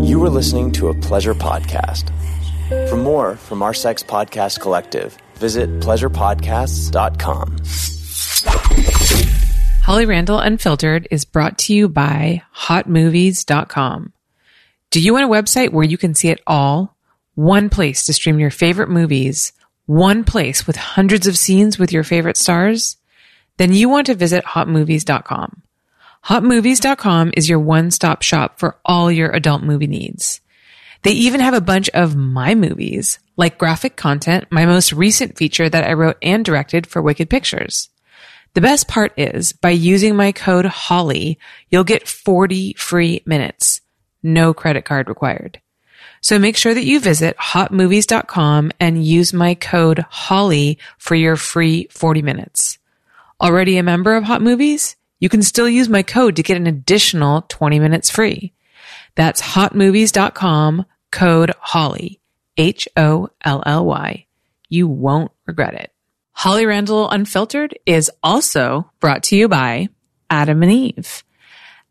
You are listening to a pleasure podcast. For more from our sex podcast collective, visit pleasurepodcasts.com. Holly Randall Unfiltered is brought to you by hotmovies.com. Do you want a website where you can see it all? One place to stream your favorite movies, one place with hundreds of scenes with your favorite stars? Then you want to visit hotmovies.com. Hotmovies.com is your one-stop shop for all your adult movie needs. They even have a bunch of my movies, like graphic content, my most recent feature that I wrote and directed for Wicked Pictures. The best part is by using my code HOLLY, you'll get 40 free minutes. No credit card required. So make sure that you visit hotmovies.com and use my code HOLLY for your free 40 minutes. Already a member of Hot Movies? You can still use my code to get an additional 20 minutes free. That's hotmovies.com code HOLLY. H-O-L-L-Y. You won't regret it. Holly Randall Unfiltered is also brought to you by Adam and Eve.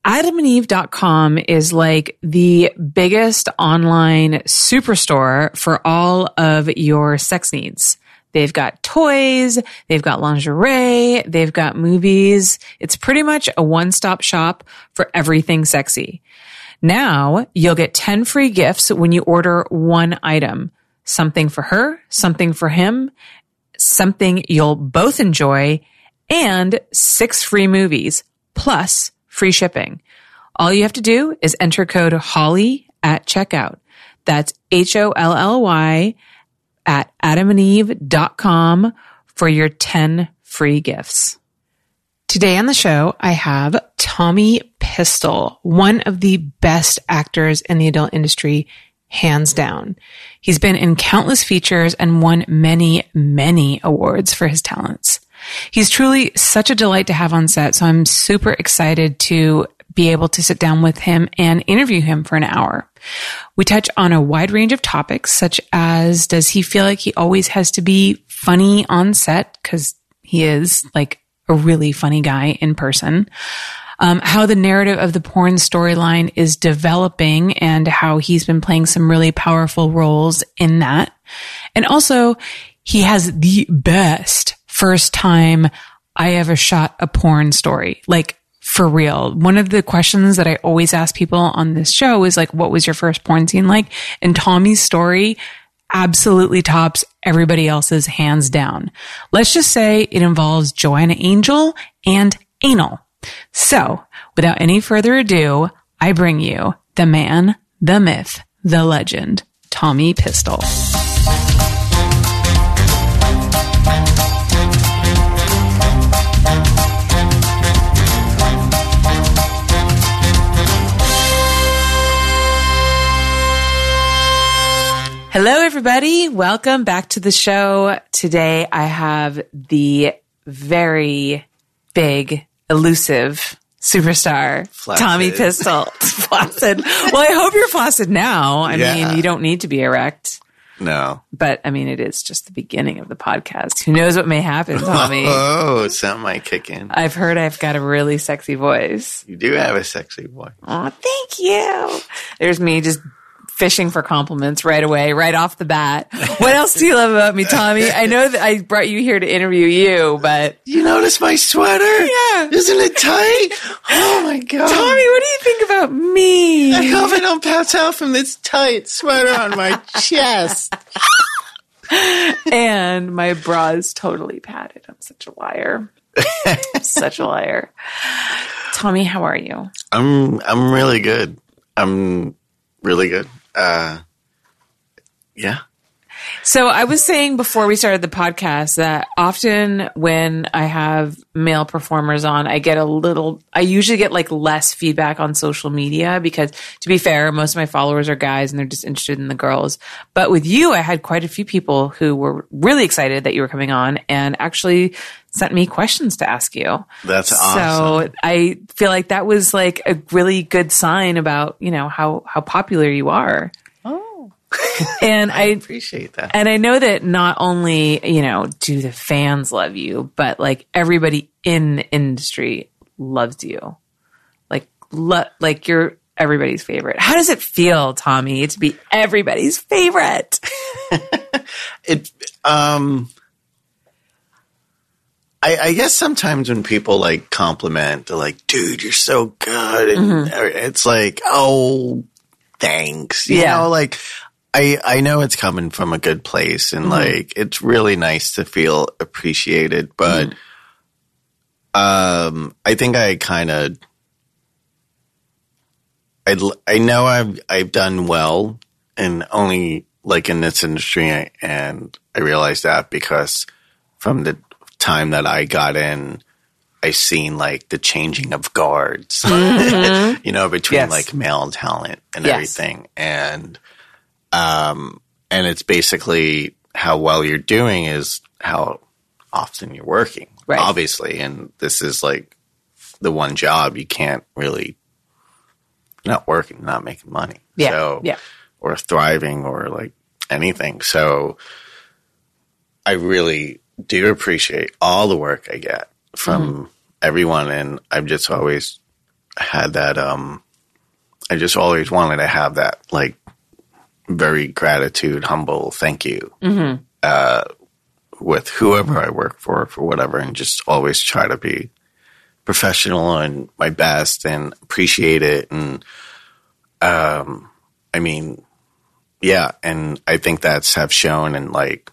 AdamandEve.com is like the biggest online superstore for all of your sex needs. They've got toys, they've got lingerie, they've got movies. It's pretty much a one-stop shop for everything sexy. Now you'll get 10 free gifts when you order one item. Something for her, something for him, something you'll both enjoy, and six free movies, plus free shipping. All you have to do is enter code HOLLY at checkout. That's H-O-L-L-Y at adamandeve.com for your 10 free gifts. Today on the show, I have Tommy Pistol, one of the best actors in the adult industry, hands down. He's been in countless features and won many, many awards for his talents. He's truly such a delight to have on set, so I'm super excited to be able to sit down with him and interview him for an hour. We touch on a wide range of topics, such as does he feel like he always has to be funny on set? Cause he is like a really funny guy in person. Um, how the narrative of the porn storyline is developing and how he's been playing some really powerful roles in that. And also he has the best first time I ever shot a porn story. Like for real. One of the questions that I always ask people on this show is like, what was your first porn scene like? And Tommy's story absolutely tops everybody else's hands down. Let's just say it involves Joanna Angel and anal. So without any further ado, I bring you the man, the myth, the legend, Tommy Pistol. Hello, everybody. Welcome back to the show. Today I have the very big, elusive superstar, Flaccid. Tommy Pistol. flaccid. Well, I hope you're flaccid now. I Yeah. mean, you don't need to be erect, No. but I mean, it is just the beginning of the podcast. Who knows what may happen, Tommy? Oh, something might kick in. I've heard I've got a really sexy voice. You do have a sexy voice. Oh, thank you. There's me just fishing for compliments right away, right off the bat. What else do you love about me, Tommy? I know that I brought you here to interview you, but You notice my sweater? Yeah. Isn't it tight? Oh my god. Tommy, what do you think about me? I me? hope I don't pass out from this tight sweater on my chest. and my bra is totally padded. I'm such a liar. such a liar. Tommy, how are you? I'm I'm really good. I'm really good. Uh yeah. So I was saying before we started the podcast that often when I have male performers on, I get a little, I usually get like less feedback on social media because to be fair, most of my followers are guys and they're just interested in the girls. But with you, I had quite a few people who were really excited that you were coming on and actually sent me questions to ask you. That's awesome. So I feel like that was like a really good sign about, you know, how, how popular you are. Oh. And I I, appreciate that. and I know that not only, you know, do the fans love you, but like everybody in the industry loves you. Like, lo- like you're everybody's favorite. How does it feel, Tommy, to be everybody's favorite? it um I, I guess sometimes when people like compliment, they're like, dude, you're so good. And mm-hmm. er, it's like, oh, thanks. You Yeah. know, like I, I know it's coming from a good place and mm-hmm. like it's really nice to feel appreciated, but mm-hmm. um I think I kind of I I know I've I've done well and only like in this industry and I realized that because from the time that I got in I've seen like the changing of guards, you know, between Yes. like male talent and Yes. everything. And, um, and it's basically how well you're doing is how often you're working, Right. obviously. And this is like the one job you can't really not working, not making money. Yeah. So, yeah. or thriving or like anything. So I really do appreciate all the work I get from everyone. And I've just always had that, um, I just always wanted to have that like very gratitude, humble thank you, uh, with whoever I work for, for whatever, and just always try to be professional and my best and appreciate it. And, um, I mean, yeah, and I think that's have shown and like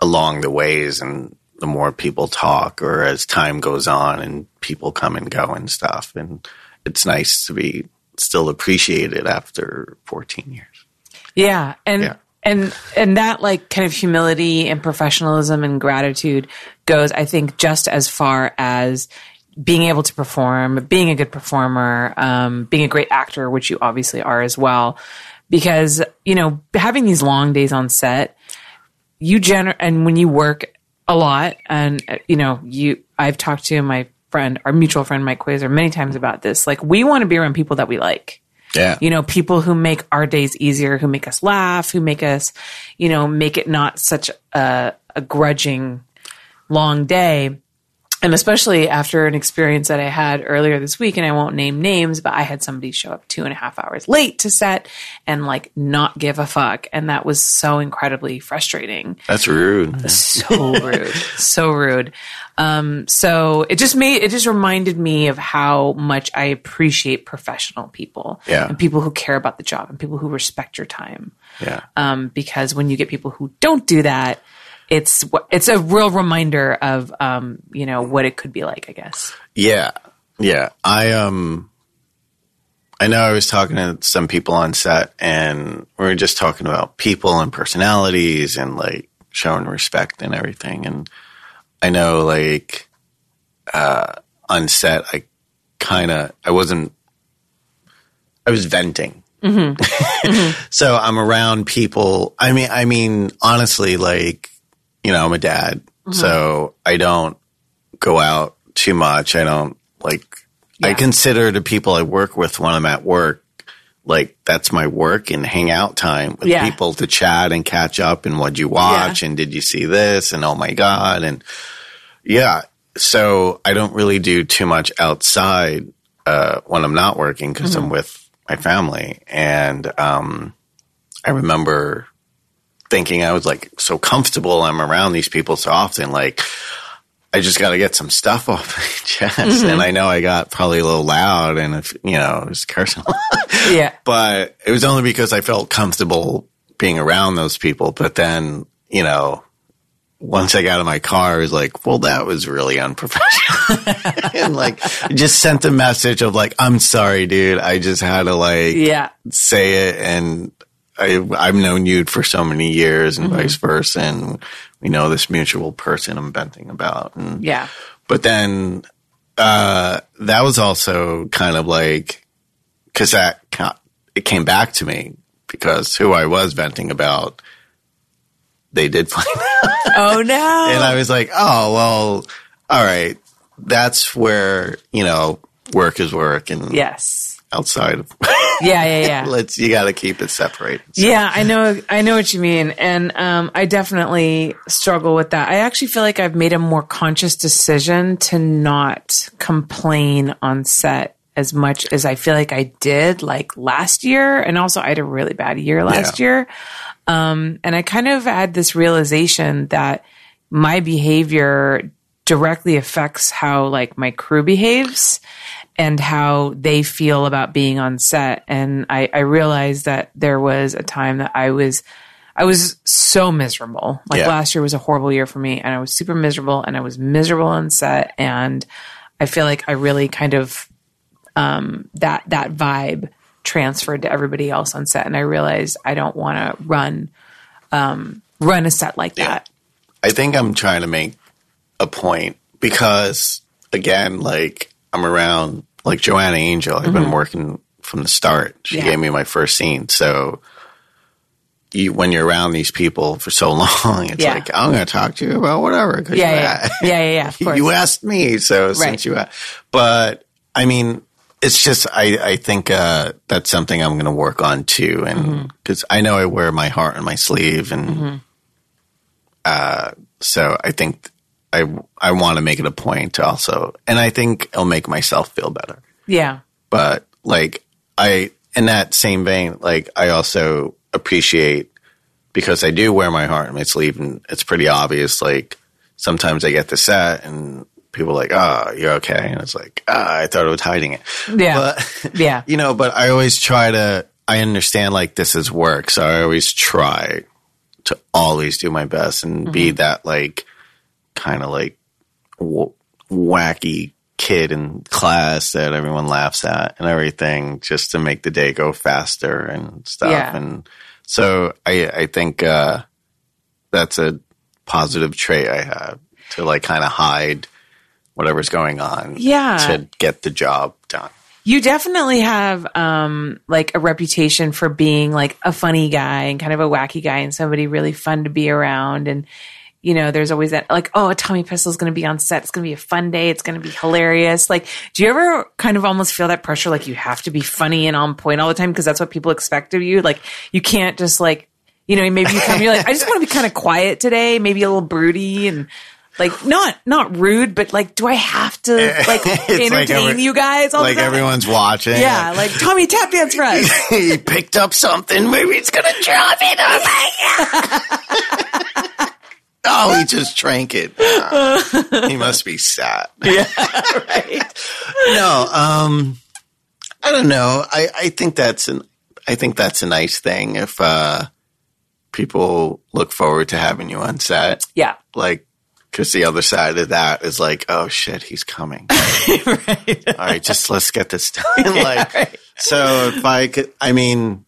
along the ways and the more people talk or as time goes on and people come and go and stuff and it's nice to be still appreciated after 14 years. Yeah. And Yeah. and and that like kind of humility and professionalism and gratitude goes, I think, just as far as being able to perform, being a good performer, um, being a great actor, which you obviously are as well. Because, you know, having these long days on set, you gener and when you work a lot and uh, you know you i've talked to my friend our mutual friend mike quasar many times about this. Like we want to be around people that we like. Yeah. you know people who make our days easier who make us laugh who make us you know make it not such a, a grudging long day and especially after an experience that I had earlier this week, and I won't name names, but I had somebody show up two and a half hours late to set and like not give a fuck. And that was so incredibly frustrating. That's rude. So rude. so rude. Um, so it just made, it just reminded me of how much I appreciate professional people Yeah. and people who care about the job and people who respect your time. Yeah. Um, because when you get people who don't do that, it's it's a real reminder of um, you know what it could be like. I guess. Yeah. Yeah. I um I know I was talking to some people on set and we were just talking about people and personalities and like showing respect and everything. And I know like uh on set I kinda I wasn't I was venting. so I'm around people. I mean, I mean, honestly, like, you know, I'm a dad, so I don't go out too much. I don't like, I consider the people I work with when I'm at work, like that's my work and hang out time with Yeah. people to chat and catch up and what'd you watch and did you see this and oh my God. And yeah. So I don't really do too much outside, uh, when I'm not working because I'm with my family. And, um, I remember thinking I was like so comfortable. I'm around these people so often. Like, I just got to get some stuff off my chest. And mm-hmm. I know I got probably a little loud and if, you know, I was cursing a lot. Yeah. but it was only because I felt comfortable being around those people. But then, you know, once I got in my car, I was like, well, that was really unprofessional. and like, just sent a message of like, I'm sorry, dude. I just had to like Yeah. say it. And I, I've known you for so many years and vice versa. And we know this mutual person I'm venting about. And Yeah. but then uh, that was also kind of like because that it came back to me because who I was venting about, they did find out, Oh no. and I was like, oh well, all right, that's where you know work is work, and yes. Outside of Yeah. Yeah. Yeah. let's you got to keep it separate. So, Yeah, I know. I know what you mean, and um, I definitely struggle with that. I actually feel like I've made a more conscious decision to not complain on set as much as I feel like I did like last year. And also I had a really bad year last Yeah. year. Um, and I kind of had this realization that my behavior directly affects how like my crew behaves and how they feel about being on set. And I, I realized that there was a time that I was, I was so miserable. Like Yeah. last year was a horrible year for me and I was super miserable and I was miserable on set. And I feel like I really kind of, um, that, that vibe transferred to everybody else on set. And I realized I don't want to run, um, run a set like Yeah. that. I think I'm trying to make a point because again, like I'm around like Joanna Angel. I've been working from the start. She Mm-hmm. Yeah. gave me my first scene. So you, when you're around these people for so long, it's Yeah. like I'm going to talk to you about whatever. Yeah, you yeah, yeah, yeah, yeah, of course. you asked me, so Right. since you, asked, but I mean, it's just I I think uh, that's something I'm going to work on too, and Mm-hmm. because I know I wear my heart on my sleeve, and uh, so I think I I want to make it a point to also, and I think it'll make myself feel better. Yeah. But like I, in that same vein, like I also appreciate because I do wear my heart on my sleeve, and it's pretty obvious. Like sometimes I get the set, and people are like, "Oh, you're okay," and it's like, "Ah, I thought I was hiding it." Yeah. But Yeah. you know, but I always try to. I understand like this is work, so I always try to always do my best and be Mm-hmm. that like kind of like w- wacky kid in class that everyone laughs at and everything, just to make the day go faster and stuff. Yeah. And so I I think uh, that's a positive trait I have to like kind of hide whatever's going on Yeah. to get the job done. You definitely have um like a reputation for being like a funny guy and kind of a wacky guy and somebody really fun to be around and you know, there's always that like, oh, Tommy Pistol's going to be on set. It's going to be a fun day. It's going to be hilarious. Like, do you ever kind of almost feel that pressure? Like you have to be funny and on point all the time because that's what people expect of you. Like you can't just like, you know, maybe you come, you're like, I just want to be kind of quiet today, maybe a little broody and like not, not rude, but like, do I have to like It's like entertain every- you guys all like the time? everyone's watching. Yeah, like Tommy tap dance for us. he picked up something. Maybe it's gonna drop it. Oh my god! Oh, he just drank it. Ah, he must be sad. yeah, right. No, um, I don't know. I, I think that's an I think that's a nice thing if uh, people look forward to having you on set. Yeah, Like, because the other side of that is like, oh shit, he's coming. All right, just let's get this done. like, right. so if I could, I mean,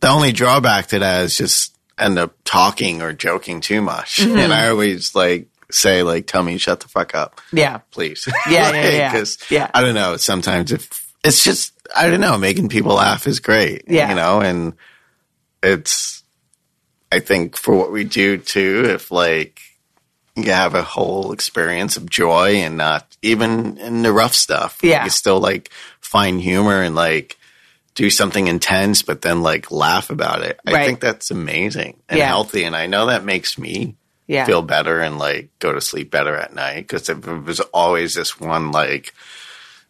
the only drawback to that is just end up talking or joking too much. Mm-hmm. And I always like say, like, tell me shut the fuck up, yeah, please. Yeah, yeah, yeah. Because Yeah. I don't know. Sometimes if it's just, I don't know, making people laugh is great. Yeah. You know, and it's, I think for what we do too, if like, you have a whole experience of joy and not even in the rough stuff. Yeah. You still like find humor and like do something intense, but then like laugh about it. I Right. think that's amazing and Yeah. healthy. And I know that makes me yeah, feel better and like go to sleep better at night. Cause if it was always this one like,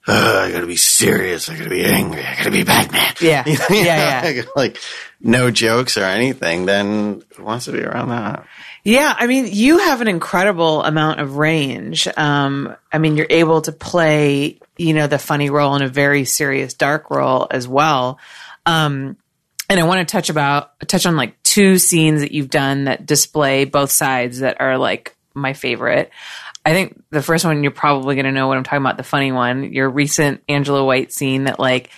"Ugh, I gotta be serious. I gotta be angry. I gotta be Batman. Yeah. You know, Yeah, yeah. like no jokes or anything, then who wants to be around that? yeah. I mean, you have an incredible amount of range. Um, I mean, you're able to play, you know, the funny role in a very serious dark role as well. Um, and I want to touch about touch on like two scenes that you've done that display both sides that are like my favorite. I think the first one you're probably going to know what I'm talking about. The funny one, your recent Angela White scene that like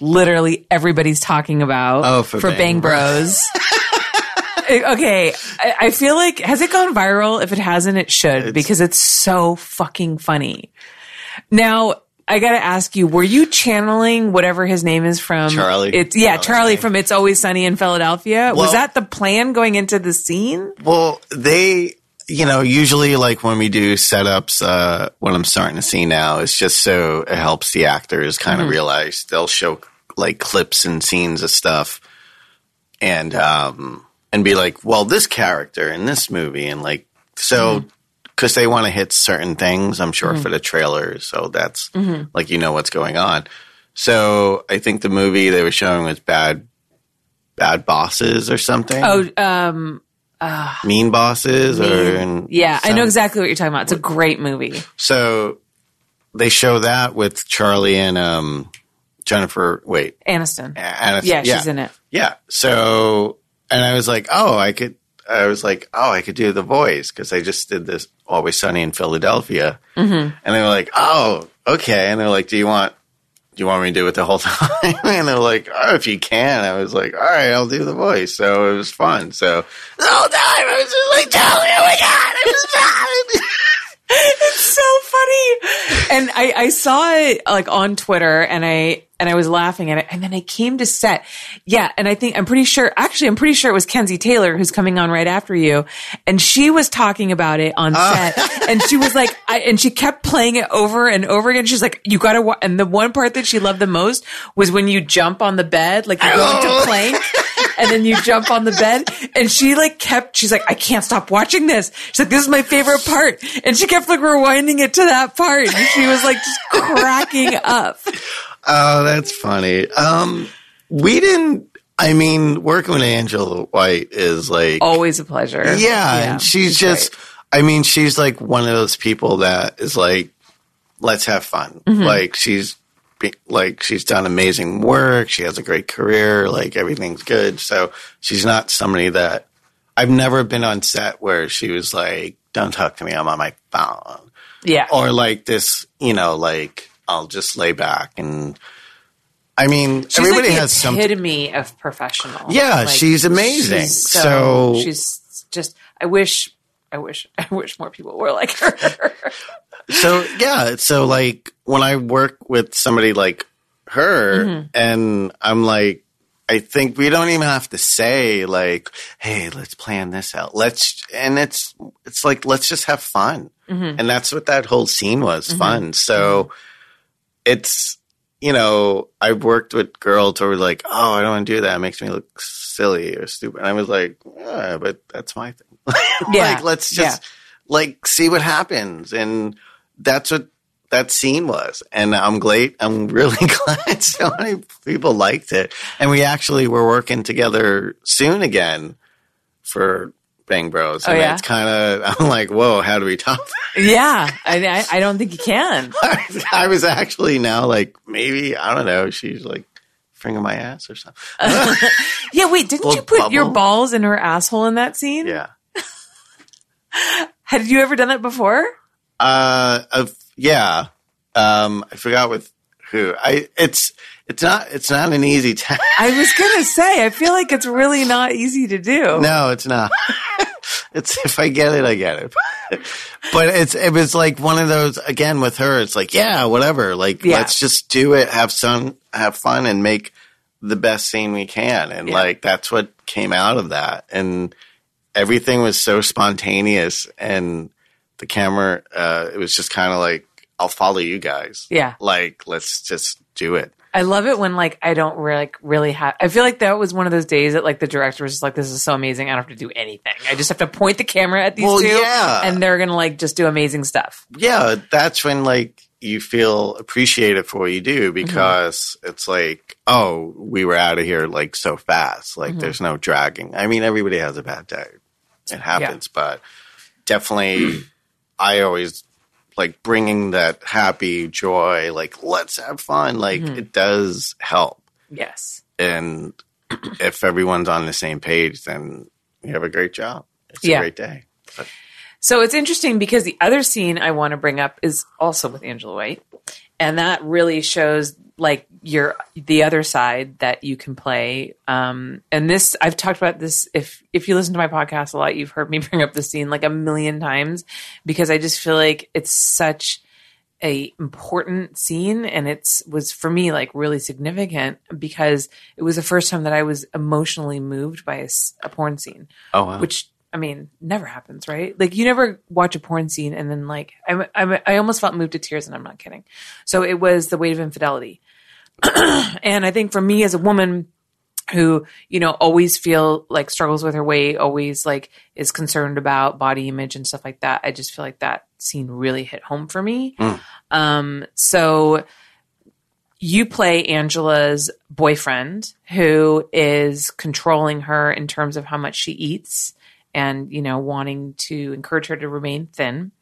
literally everybody's talking about Oh, for for Bang Bang Bros. okay, I, I feel like has it gone viral? If it hasn't, it should because it's so fucking funny. Now, I got to ask you: Were you channeling whatever his name is from Charlie. It's yeah, Charlie Charlie from It's Always Sunny in Philadelphia. was that the plan going into the scene? Well, they, you know, usually like when we do setups, uh, what I'm starting to see now is just so it helps the actors kind of realize they'll show like clips and scenes of stuff and, um, and be like, well, this character in this movie and like, so, cause they want to hit certain things, I'm sure for the trailers. So that's like, you know what's going on. So I think the movie they were showing was Bad Bad Bosses or something. Oh, um, Mean Bosses or and yeah, I know exactly what you're talking about. It's a great movie. So they show that with Charlie and um Jennifer. Wait, Aniston. Aniston. Yeah, she's in it. Yeah. So, and I was like, oh, I could, I was like, oh, I could do the voice because I just did this Always Sunny in Philadelphia. Mm-hmm. And they were like, oh, okay. And they're like, do you want, do you want me to do it the whole time? and they're like, oh, if you can. I was like, all right, I'll do the voice. So it was fun. So the whole time I was just like, oh my God, it was fun. so funny. And I, I saw it like on Twitter and I, and I was laughing at it. And then I came to set. Yeah. And I think I'm pretty sure, actually, I'm pretty sure it was Kenzie Taylor who's coming on right after you. And she was talking about it on ah. set. and she was like, I, and she kept playing it over and over again. She's like, you gotta, wa-. and the one part that she loved the most was when you jump on the bed, like you go into oh. plank. And then you jump on the bed and she like kept she's like i can't stop watching this. She's like this is my favorite part. And she kept like rewinding it to that part and she was like just cracking up. Oh, that's funny. Um, we didn't, I mean, working with Angela White is like, always a pleasure. Yeah, and she's just I mean, she's like one of those people that is like let's have fun. Like she's like she's done amazing work, she has a great career, like everything's good. So she's not somebody that I've never been on set where she was like don't talk to me, I'm on my phone. yeah Or like this, you know, like I'll just lay back and I mean, she's everybody like has something epitome of professional Yeah, Like, she's amazing. she's So- she's just i wish i wish i wish more people were like her so yeah so like when i work with somebody like her Mm-hmm. and i'm like i think we don't even have to say like hey let's plan this out. Let's and it's it's like let's just have fun. Mm-hmm. and that's what that whole scene was fun. So it's you know i've worked with girls who were like oh i don't want to do that. It makes me look silly or stupid. And i was like yeah but that's my thing. Yeah. like let's just like see what happens. And that's what that scene was. And i'm glad i'm really glad so many people liked it. And we actually were working together soon again for bang bros. Oh, and yeah? it's kind of i'm like whoa how do we top that? Yeah I, I don't think you can. I was actually now like maybe i don't know she's like finger my ass or something. Yeah wait didn't you put your balls in her asshole in that scene? Yeah. Had you ever done that before Uh, of, yeah. Um, I forgot with who. I it's it's not it's not an easy task. I was gonna say, I feel like it's really not easy to do. No, it's not. it's if I get it, I get it. but it's it was like one of those again with her. It's like yeah, whatever. Like Yeah. let's just do it, have fun, have fun, and make the best scene we can. And Yeah. like that's what came out of that. And everything was so spontaneous, and the camera. Uh, it was just kind of like I'll follow you guys. Yeah. Like let's just do it. I love it when like I don't really like really have. I feel like that was one of those days that like the director was just like, "This is so amazing. I don't have to do anything. I just have to point the camera at these Well, two, yeah. and they're gonna like just do amazing stuff." yeah, that's when like you feel appreciated for what you do Mm-hmm. because it's like, oh, we were out of here like so fast. Like Mm-hmm. there's no dragging. I mean, everybody has a bad day. It happens, but definitely I always like bringing that happy joy, like let's have fun. Like Mm-hmm. it does help. Yes. And if everyone's on the same page, then you have a great job. It's Yeah. a great day. So it's interesting because the other scene I want to bring up is also with Angela White, and that really shows like your the other side that you can play. Um, and this I've talked about this. If if you listen to my podcast a lot, you've heard me bring up the scene like a million times because I just feel like it's such a important scene and it's was for me like really significant because it was the first time that I was emotionally moved by a porn scene Oh wow. which I mean, never happens, right? Like you never watch a porn scene and then like I, I, I almost felt moved to tears, and I'm not kidding. So it was the weight of infidelity, and I think for me as a woman who you know always feel like struggles with her weight, always like is concerned about body image and stuff like that. I just feel like that scene really hit home for me. Um, so you play Angela's boyfriend who is controlling her in terms of how much she eats and, you know, wanting to encourage her to remain thin.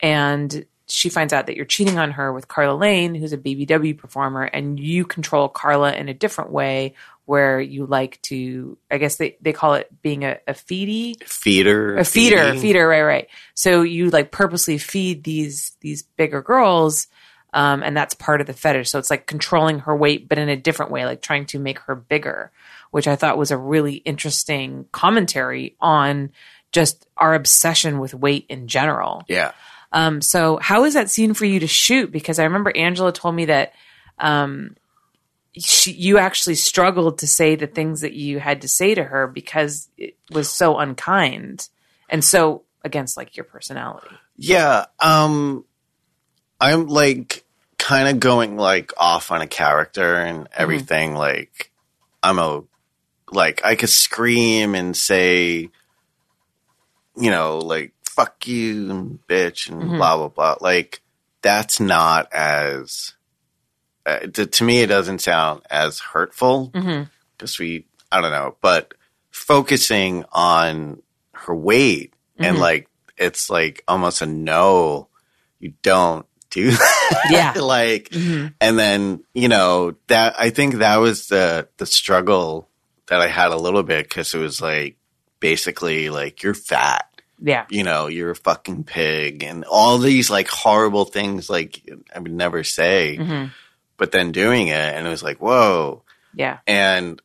And she finds out that you're cheating on her with Karla Lane, who's a BBW performer, and you control Karla in a different way where you like to, I guess they, they call it being a, a feedie Feeder. a feeder, feeding. feeder, right, right. So you like purposely feed these these bigger girls, um, and that's part of the fetish. So it's like controlling her weight, but in a different way, like trying to make her bigger, which I thought was a really interesting commentary on just our obsession with weight in general. Yeah. Um, so how is that scene for you to shoot? Because I remember Angela told me that um, she, you actually struggled to say the things that you had to say to her because it was so unkind and so against like your personality. Yeah. Um, I'm like kind of going like off on a character and mm-hmm. everything. Like, I'm a, like, I could scream and say, you know, like, fuck you and bitch and mm-hmm. blah, blah, blah. Like, that's not as, uh, to, to me, it doesn't sound as hurtful. Mm-hmm. Because we, I don't know, but focusing on her weight and like, it's like almost a no, you don't do that. Yeah. like, and then, you know, that, I think that was the, the struggle that I had a little bit because it was like, basically like, you're fat Yeah. you know, you're a fucking pig and all these like horrible things like I would never say, Mm-hmm. but then doing it and it was like, whoa. Yeah. And,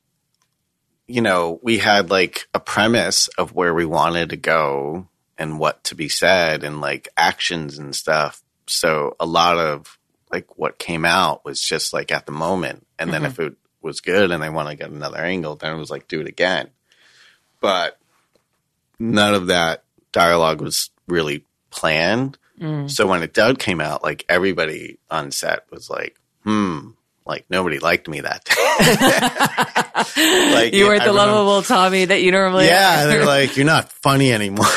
you know, we had like a premise of where we wanted to go and what to be said and like actions and stuff. So a lot of like what came out was just like at the moment. And then if it was good and I want to get another angle, then it was like, do it again. But none of that dialogue was really planned. So when it did came out, like everybody on set was like, hmm, like nobody liked me that day. like You weren't the remember- lovable Tommy that you normally Yeah, are. they're like, you're not funny anymore.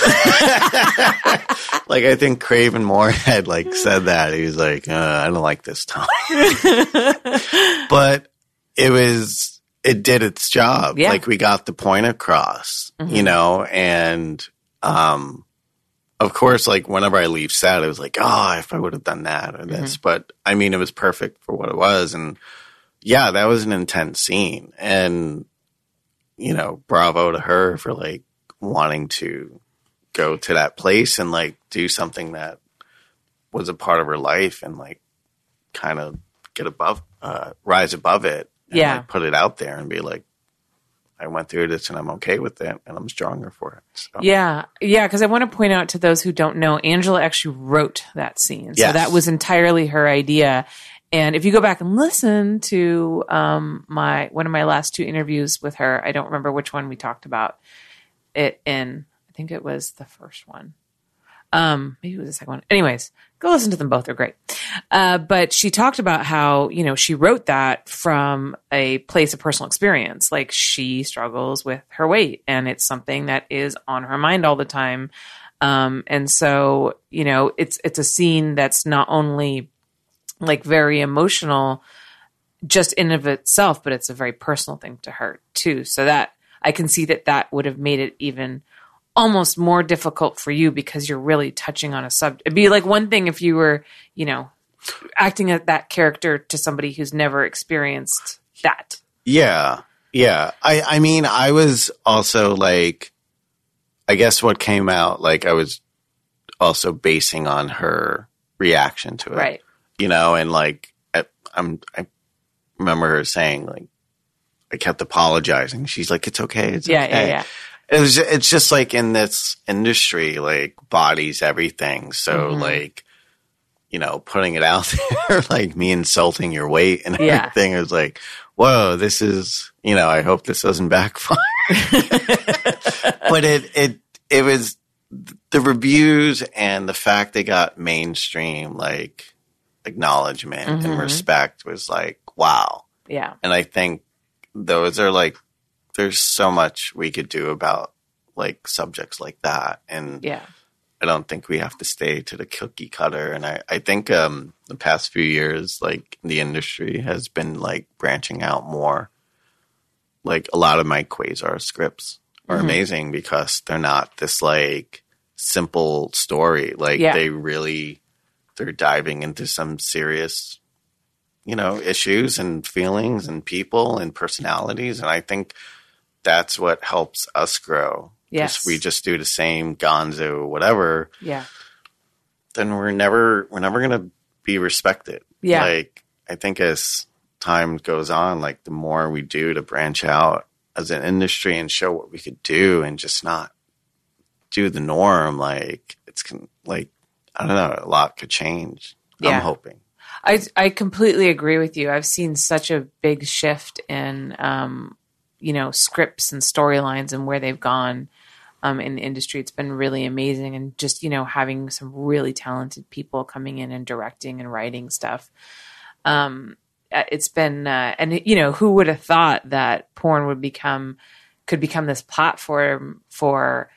like I think Craven Moore had like said that. He was like, uh, I don't like this Tommy. but it was it did its job. Yeah. Like we got the point across, you know, and um of course, like whenever I leave set, it was like, oh, if I would have done that or this. But I mean, it was perfect for what it was. And yeah, that was an intense scene. And, you know, bravo to her for like wanting to go to that place and like do something that was a part of her life and like kind of get above, uh, rise above it. And, Yeah. like, put it out there and be like, I went through this and I'm okay with it and I'm stronger for it. So. Yeah, yeah, because I want to point out to those who don't know, Angela actually wrote that scene. So Yes. that was entirely her idea. And if you go back and listen to um, my one of my last two interviews with her, I don't remember which one we talked about it in. I think it was the first one. Um, maybe it was the second one. Anyways, go listen to them both. They're great. Uh, but she talked about how, you know, she wrote that from a place of personal experience. Like she struggles with her weight and it's something that is on her mind all the time. Um, and so, you know, it's, it's a scene that's not only like very emotional just in of itself, but it's a very personal thing to her too. So that I can see that that would have made it even almost more difficult for you because you're really touching on a subject. It'd be like one thing if you were, you know, acting at that character to somebody who's never experienced that. Yeah. Yeah. I, I mean, I was also like, I guess what came out, like, I was also basing on her reaction to it. Right. You know, and like, I, I'm, I remember her saying, like, I kept apologizing. She's like, it's okay. It's Yeah, okay. yeah, yeah. It was, it's just like in this industry, like, bodies everything. So, Mm-hmm. like, you know, putting it out there, like me insulting your weight and Yeah. everything. Was like, whoa, this is, you know, I hope this doesn't backfire. but it, it, it was the reviews and the fact they got mainstream, like acknowledgment Mm-hmm. and respect was like, wow. Yeah. And I think those are like, there's so much we could do about like subjects like that. And Yeah. I don't think we have to stay to the cookie cutter. And I, I think um, the past few years, like the industry has been like branching out more. Like a lot of my Quasar scripts are Mm-hmm. amazing because they're not this like simple story. Like Yeah. they really they're diving into some serious, you know, issues and feelings and people and personalities. And I think that's what helps us grow. Yes. we just do the same gonzo, whatever, Yeah. then we're never we're never gonna be respected. Yeah. Like I think as time goes on, like the more we do to branch out as an industry and show what we could do and just not do the norm, like it's con- like I don't know, a lot could change. Yeah. I'm hoping. I I completely agree with you. I've seen such a big shift in um, you know scripts and storylines and where they've gone um, in the industry. It's been really amazing, and just you know having some really talented people coming in and directing and writing stuff. Um, uh, it's been uh, and you know who would have thought that porn would become could become this platform for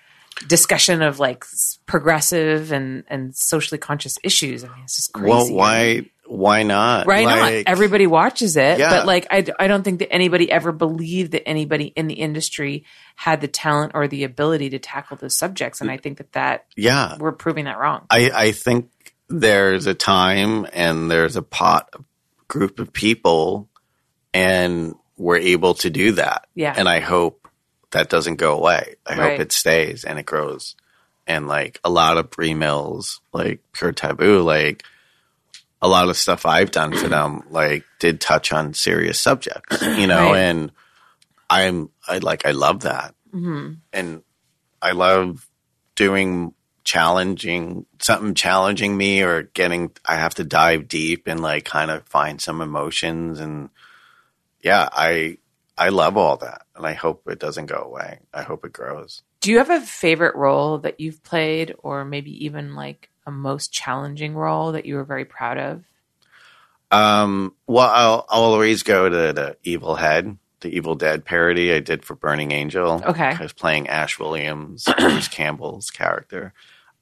discussion of like progressive and and socially conscious issues. I mean, it's just crazy. Well, why why not? Right Like, not everybody watches it, Yeah. but like I, I don't think that anybody ever believed that anybody in the industry had the talent or the ability to tackle those subjects, and I think that that Yeah. we're proving that wrong. I, I think there's a time and there's a pot of group of people and we're able to do that. Yeah. And I hope that doesn't go away. I Right. hope it stays and it grows. And like a lot of pre mills, like Pure Taboo, like a lot of stuff I've done for them, like did touch on serious subjects, you know, Right. and I'm, I like, I love that. Mm-hmm. And I love doing challenging something challenging me or getting I have to dive deep and like kind of find some emotions and yeah, I I love all that and I hope it doesn't go away. I hope it grows. Do you have a favorite role that you've played, or maybe even like a most challenging role that you were very proud of? Um well I'll I'll always go to the Evil Head, the Evil Dead parody I did for Burning Angel. Okay. I was playing Ash Williams, Bruce Campbell's character.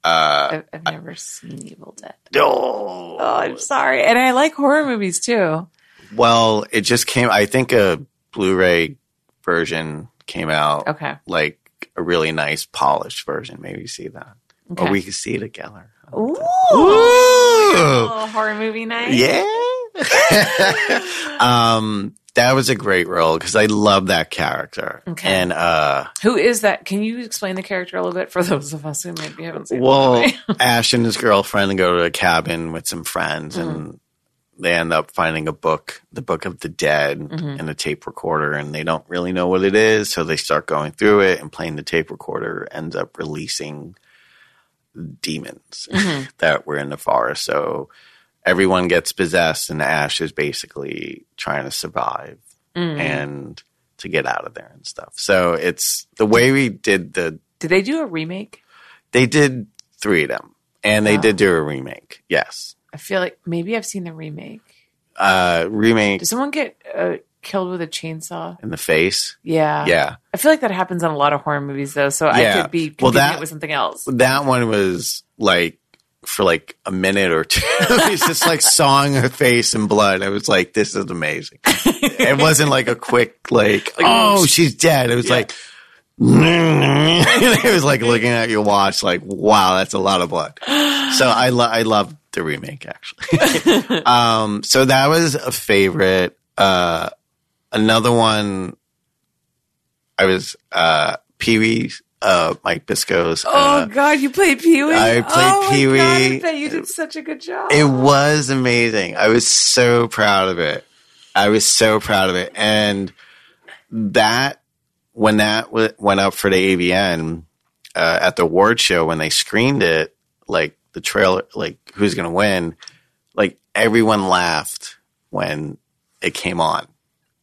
Uh I've, I've never seen Evil Dead. oh, Oh, I'm sorry, and I like horror movies too. Well, it just came. I think a Blu-ray version came out. Okay. Like a really nice polished version. Maybe see that, Okay. or we could see it together. Ooh, Ooh. horror movie night. Yeah. um, that was a great role because I love that character. Okay. And uh, Who is that? Can you explain the character a little bit for those of us who maybe haven't seen it? well, the movie? Ash and his girlfriend go to a cabin with some friends Mm-hmm. and they end up finding a book, the book of the dead Mm-hmm. and a tape recorder and they don't really know what it is. So they start going through it and playing the tape recorder ends up releasing demons Mm-hmm. that were in the forest. So everyone gets possessed and Ash is basically trying to survive Mm-hmm. and to get out of there and stuff. So it's the way we did the Did they do a remake? they did three of them, and they Wow. did do a remake. Yes, I feel like maybe I've seen the remake. uh, remake Did someone get uh, killed with a chainsaw? in the face. Yeah. Yeah, I feel like that happens in a lot of horror movies, though. So I could be Well, that- it with something else. that one was like for like a minute or two. it's just like sawing her face in blood. I was like, this is amazing. it wasn't like a quick like, oh, she's dead. It was like. it was like looking at your watch, like, wow, that's a lot of blood. So I lo- I love the remake actually. um, so that was a favorite. Uh, another one, I was uh, Pee Wee, uh, Mike Bisco's. Oh uh, God, you played Pee Wee. I played oh, I bet you did such a good job. It was amazing. I was so proud of it. I was so proud of it. And that, when that w- went up for the AVN uh, at the award show, when they screened it, like the trailer, like who's going to win, like everyone laughed when it came on.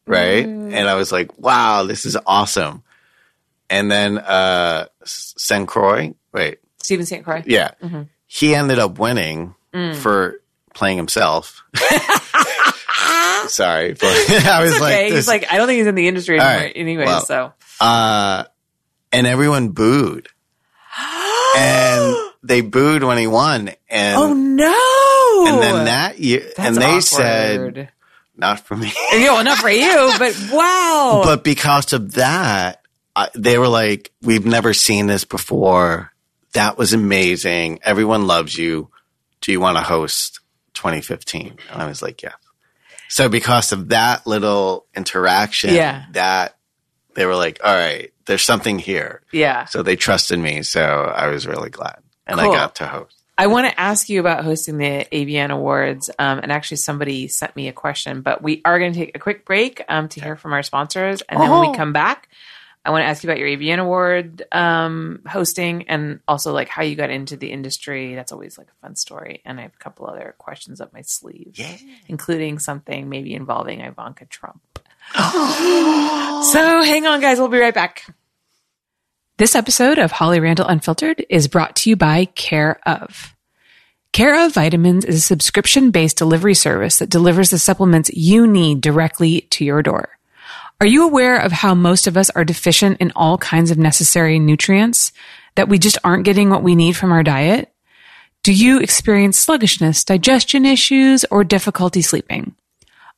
Right. And I was like, wow, this is awesome. And then, uh, Sen Croy, wait, Stephen St. Croix. yeah. He ended up winning Mm. for playing himself. Sorry, but I was It's like, this, he's like, I don't think he's in the industry anymore, right. anyway. Well, so uh, and everyone booed. and they booed when he won, and Oh no! and then that year, That's and they awkward. said not for me, well, not for you, but wow. but because of that, I, they were like, "We've never seen this before. That was amazing. Everyone loves you. Do you want to host 2015?" And I was like, "Yeah." So because of that little interaction, Yeah. that they were like, "All right, there's something here." yeah. So they trusted me. So I was really glad. And Cool. I got to host. I want to ask you about hosting the AVN Awards. Um, and actually, somebody sent me a question, but we are going to take a quick break um, to hear from our sponsors. And then when Oh. we come back, I want to ask you about your AVN Award um, hosting and also like how you got into the industry. That's always like a fun story. And I have a couple other questions up my sleeve, Yeah. including something maybe involving Ivanka Trump. so hang on, guys. We'll be right back. This episode of Holly Randall Unfiltered is brought to you by Care of. Care of Vitamins is a subscription based delivery service that delivers the supplements you need directly to your door. Are you aware of how most of us are deficient in all kinds of necessary nutrients? That we just aren't getting what we need from our diet? Do you experience sluggishness, digestion issues, or difficulty sleeping?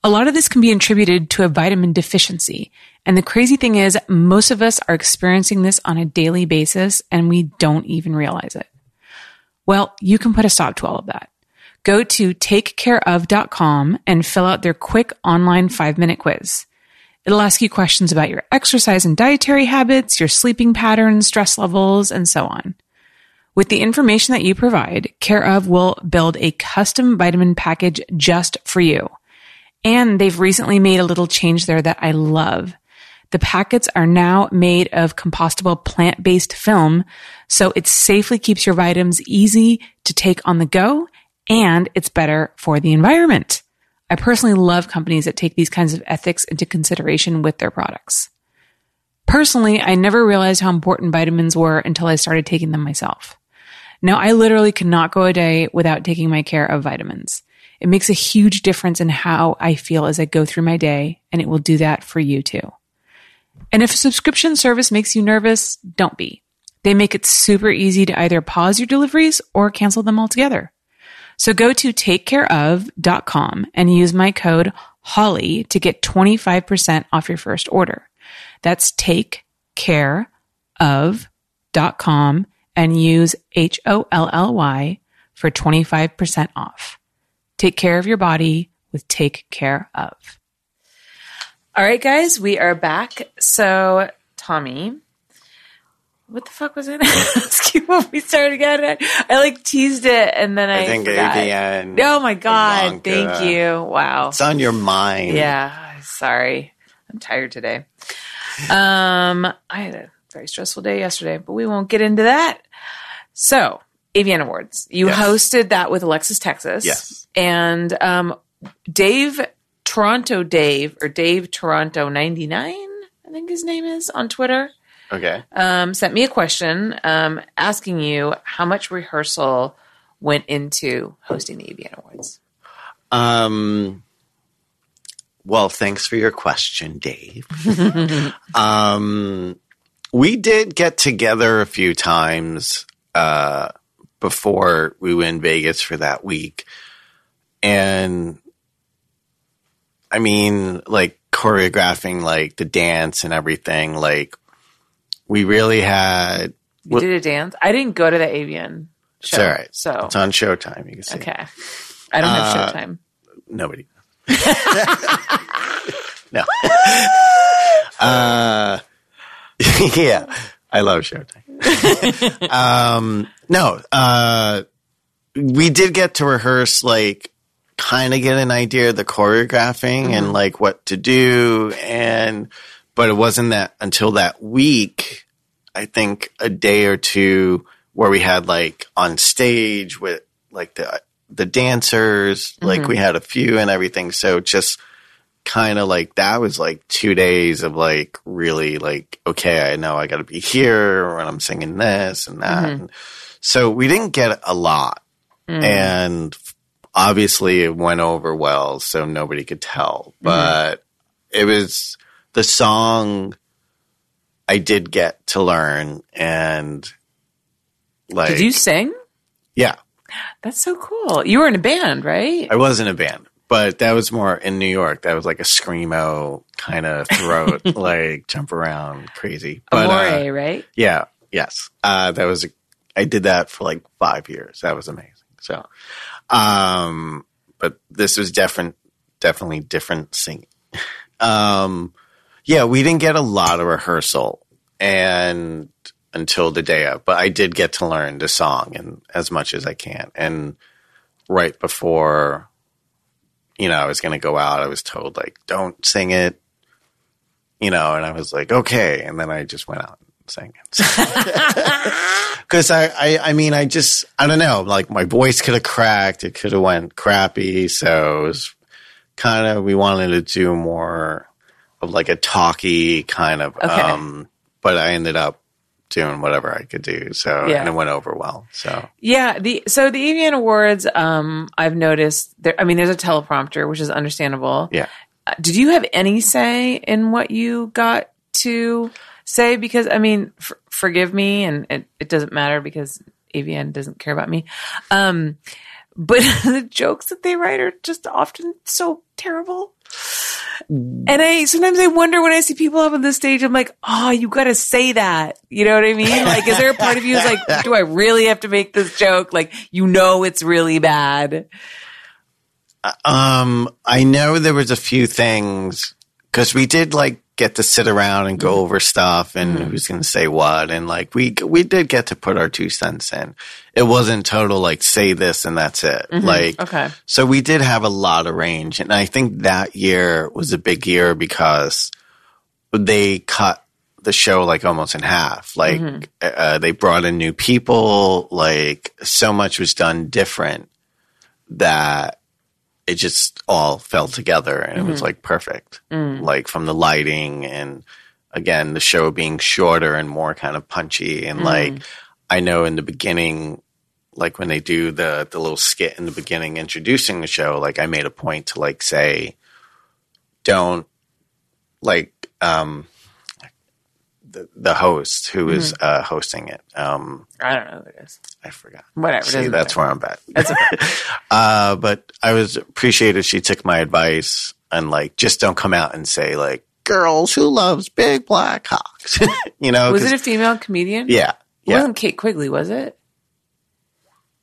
A lot of this can be attributed to a vitamin deficiency. And the crazy thing is, most of us are experiencing this on a daily basis and we don't even realize it. Well, you can put a stop to all of that. Go to takecareof.com and fill out their quick online five minute quiz. It'll ask you questions about your exercise and dietary habits, your sleeping patterns, stress levels, and so on. With the information that you provide, Care of will build a custom vitamin package just for you. And they've recently made a little change there that I love. The packets are now made of compostable plant-based film, so it safely keeps your vitamins easy to take on the go, and it's better for the environment. I personally love companies that take these kinds of ethics into consideration with their products. Personally, I never realized how important vitamins were until I started taking them myself. Now, I literally cannot go a day without taking my care of vitamins. It makes a huge difference in how I feel as I go through my day, and it will do that for you too. And if a subscription service makes you nervous, don't be. They make it super easy to either pause your deliveries or cancel them altogether. So go to takecareof.com and use my code HOLLY to get 25% off your first order. That's takecareof.com and use H O L L Y for 25% off. Take care of your body with Take Care of. All right, guys, we are back. So, Tommy, what the fuck was I going to ask you when we started again? I like teased it and then I, I think forgot. Oh my god! Thank you. Wow. It's on your mind. Yeah. Sorry, I'm tired today. Um, I had a very stressful day yesterday, but we won't get into that. So, AVN Awards. You Yes. hosted that with Alexis Texas. Yes. And um, Dave Toronto Dave or Dave Toronto 99, I think his name is on Twitter Okay. um, sent me a question um, asking you how much rehearsal went into hosting the AVN Awards. Um, well, thanks for your question, Dave. um, we did get together a few times uh, before we were in Vegas for that week. And I mean, like choreographing like the dance and everything, like we really had You did a dance. I didn't go to the AVN it's show. all right. So, It's on Showtime. You can see. okay. I don't have Uh, Showtime. Nobody. no. uh, yeah, I love Showtime. um, no, uh, we did get to rehearse, like, kind of get an idea of the choreographing and like what to do, and but it wasn't that until that week. I think a day or two where we had like on stage with like the the dancers, like we had a few and everything. So just kind of like that was like two days of like really like okay, I know I got to be here when I'm singing this and that. Mm-hmm. And so we didn't get a lot, mm. and obviously it went over well, so nobody could tell. Mm-hmm. But it was the song I did get to learn, and like Did you sing? Yeah, That's so cool. You were in a band, right? I was in a band, but that was more in New York. That was like a screamo kind of throat, like jump around, crazy. But uh, right? yeah, yes, uh, that was. I did that for like five years. That was amazing. So, um, but this was different, definitely different singing. Um, yeah, we didn't get a lot of rehearsal and until the day of, but I did get to learn the song and as much as I can. And right before, you know, I was going to go out, I was told like, don't sing it, you know, and I was like, okay. And then I just went out and sang it. Cause I, I, I mean, I just, I don't know, like my voice could have cracked. It could have went crappy. So it was kind of, we wanted to do more of like a talky kind of, Okay. um, but I ended up doing whatever I could do. So, Yeah. and it went over well. So, Yeah, the so the AVN Awards, um, I've noticed there. I mean, there's a teleprompter, which is understandable. yeah. Uh, Did you have any say in what you got to say? Because I mean, f- forgive me, and it, it doesn't matter because AVN doesn't care about me. Um, but the jokes that they write are just often so terrible. And I sometimes I wonder when I see people up on the stage, I'm like, oh, you got to say that. You know what I mean? Like, is there a part of you who's like, do I really have to make this joke? Like, you know, it's really bad. Um, I know there was a few things because we did like get to sit around and go mm-hmm. over stuff and mm-hmm. who's going to say what, and like we we did get to put our two cents in. It wasn't total like say this and that's it. Mm-hmm. Like Okay. so we did have a lot of range, and I think that year was a big year because they cut the show like almost in half. Like uh, uh, they brought in new people. Like so much was done different that it just all fell together and it was mm-hmm. like perfect. Mm. Like from the lighting and again the show being shorter and more kind of punchy and mm. like I know in the beginning like when they do the the little skit in the beginning introducing the show like I made a point to like say don't like um the the host who is uh hosting it um I don't know who it is. I forgot Whatever. See, that's matter. where I'm at. That's okay. Uh, but I was appreciated she took my advice and like just don't come out and say like girls who loves big black hawks. you know, was it a female comedian? yeah, It wasn't Kate Quigley, was it?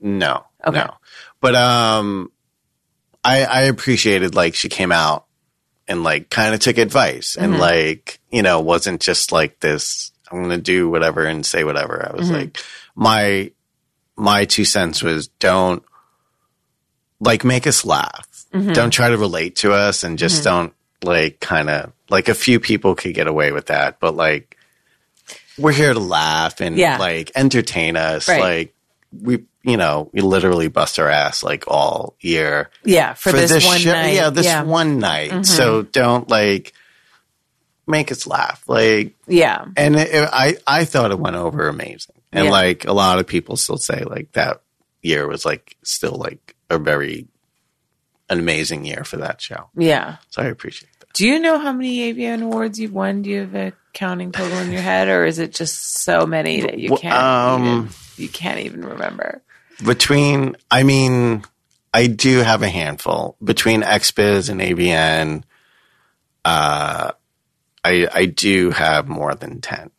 no, Okay. no. But um, I I appreciated like she came out and like kind of took advice and Mm-hmm. like you know wasn't just like this. I'm gonna do whatever and say whatever. I was Mm-hmm. like my my two cents was don't like make us laugh. Mm-hmm. Don't try to relate to us and just don't like kind of like a few people could get away with that, but like we're here to laugh and Yeah. like entertain us. Right. Like we, you know, we literally bust our ass like all year Yeah, for, this, one show- night. Yeah, this yeah. Mm-hmm. one night. So don't like make us laugh. Like, Yeah. and it, it- I, I thought it went over amazing. And Yeah. like a lot of people still say like that year was like still like a very an amazing year for that show. Yeah. So I appreciate that. Do you know how many AVN awards you've won? Do you have a counting total in your head, or is it just so many that you can't um, even, you can't even remember? Between, I mean, I do have a handful between XBiz and AVN. Uh, I I do have more than ten.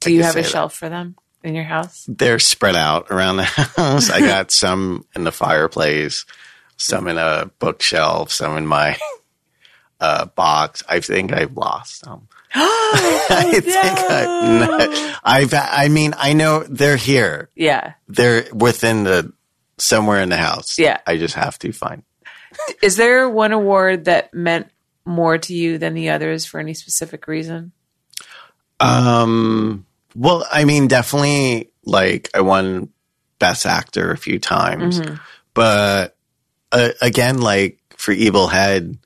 Do you have a that. shelf for them in your house? They're spread out around the house. I got some in the fireplace, some in a bookshelf, some in my uh, box. I think I've lost some. I think I, I've. I mean, I know they're here. Yeah. They're within the somewhere in the house. Yeah. I just have to find. Is there one award that meant more to you than the others for any specific reason? Um. Well, I mean, definitely. Like, I won Best Actor a few times, but uh, again, like for Evil Head,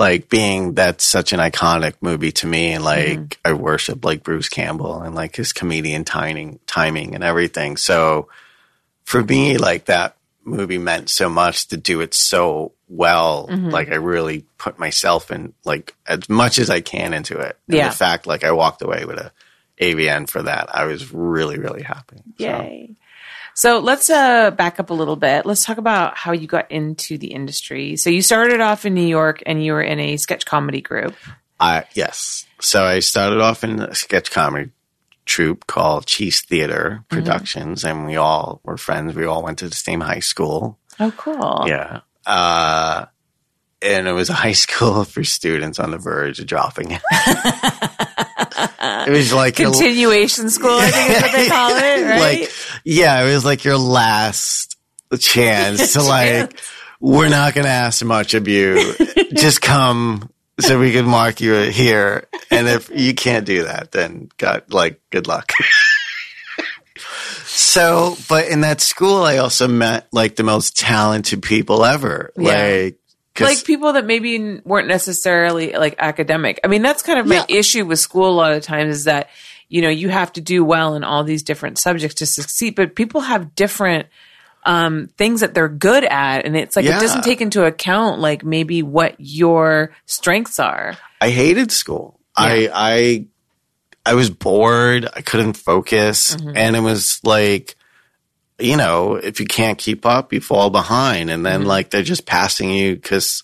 like being that's such an iconic movie to me, and like mm-hmm. I worship like Bruce Campbell and like his comedian timing, timing, and everything. So for me, like that movie meant so much to do it so well. Mm-hmm. Like I really put myself in like as much as I can into it. And Yeah. the fact like I walked away with a AVN for that, I was really really happy. Yay. So let's uh, back up a little bit. Let's talk about how you got into the industry. So you started off in New York and you were in a sketch comedy group. I yes. So I started off in a sketch comedy troupe called Cheese Theater Productions, and we all were friends. We all went to the same high school. Oh, cool. Yeah. Uh, and it was a high school for students on the verge of dropping out. it was like Continuation school, I think is what they call it, right? like yeah, it was like your last chance to like we're not gonna ask much of you. Just come so we can mark you here. And if you can't do that, then God like good luck. so but in that school I also met like the most talented people ever. Yeah. Like like people that maybe weren't necessarily like academic. I mean, that's kind of my Yeah. issue with school a lot of times is that, you know, you have to do well in all these different subjects to succeed, but people have different um, things that they're good at. And it's like, Yeah. it doesn't take into account like maybe what your strengths are. I hated school. I I I was bored. I couldn't focus, Mm-hmm. and it was like, you know, if you can't keep up, you fall behind, and Mm-hmm. then like they're just passing you because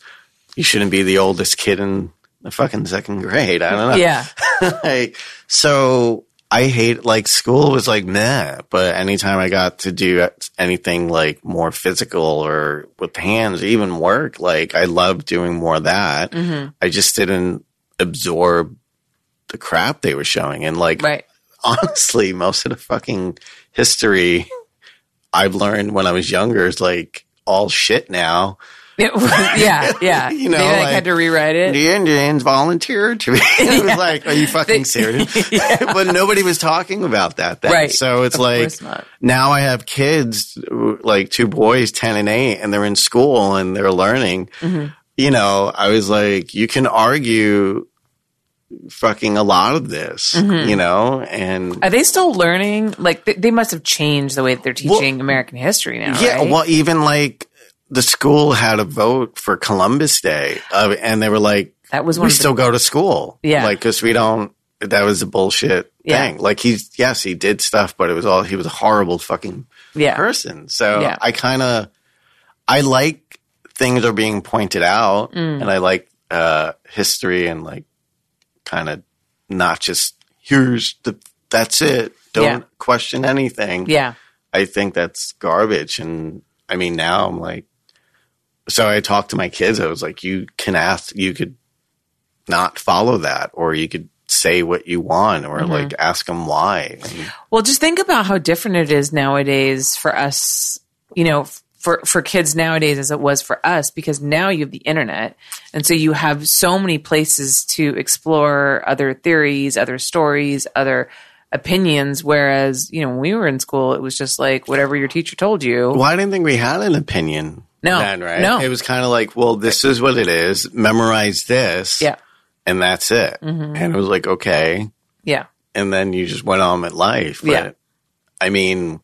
you shouldn't be the oldest kid in the fucking second grade. I don't know. Yeah. like, so I hate like school was like meh, but anytime I got to do anything like more physical or with hands, even work, like I loved doing more of that. Mm-hmm. I just didn't absorb the crap they were showing. And like, Right. honestly, most of the fucking history I've learned when I was younger is like all shit now. Yeah. Yeah. You know, I like- had to rewrite it. The Indians volunteered to be. it was like, are you fucking serious? but nobody was talking about that then. Right. So it's Of like now I have kids, like two boys, 10 and 8, and they're in school and they're learning. Mm-hmm. You know, I was like, you can argue fucking a lot of this, Mm-hmm. you know, and Are they still learning? Like they, they must have changed the way that they're Well, teaching American history now. Yeah, right? well, even like the school had a vote for Columbus Day, uh, and they were like, That was we of the- still go to school. Yeah. like because we don't. That was a bullshit Yeah. thing. Like he's yes, he did stuff, but it was all he was a horrible fucking yeah. person. So Yeah. I kind of I like things are being pointed out, Mm. and I like uh history and like kind of not just here's the that's it. Don't Yeah. question anything. Yeah. I think that's garbage. And I mean, now I'm like, so I talked to my kids. I was like, you can ask, you could not follow that, or you could say what you want, or mm-hmm. like ask them why. Well, just think about how different it is nowadays for us, you know, for, for kids nowadays as it was for us, because now you have the internet. And so you have so many places to explore other theories, other stories, other opinions. Whereas, you know, when we were in school, it was just like whatever your teacher told you. well, I didn't think we had an opinion No. then, right? No. It was kind of like, well, this is what it is. Memorize this. Yeah. And that's it. Mm-hmm. And it was like, okay. Yeah. and then you just went on with life. But, Yeah. I mean,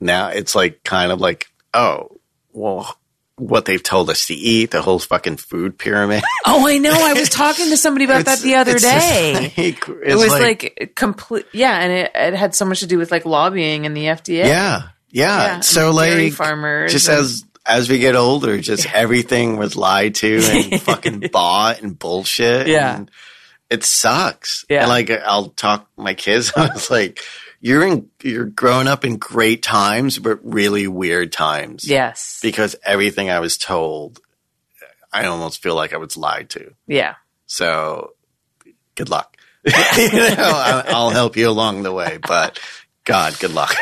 now it's like kind of like, oh, well, what they've told us to eat, the whole fucking food pyramid. Oh, I know. I was talking to somebody about that the other day. like- it was like, complete. Yeah. And it, it had so much to do with like lobbying and the FDA. yeah, yeah. Yeah, So like, farmers just and- as as we get older, just everything was lied to and fucking bought and bullshit. Yeah. and it sucks. Yeah. and like I'll talk my kids. I was like, you're in, you're growing up in great times, but really weird times. Yes. because everything I was told, I almost feel like I was lied to. Yeah. So, good luck. you know, I'll, I'll help you along the way, but God, good luck.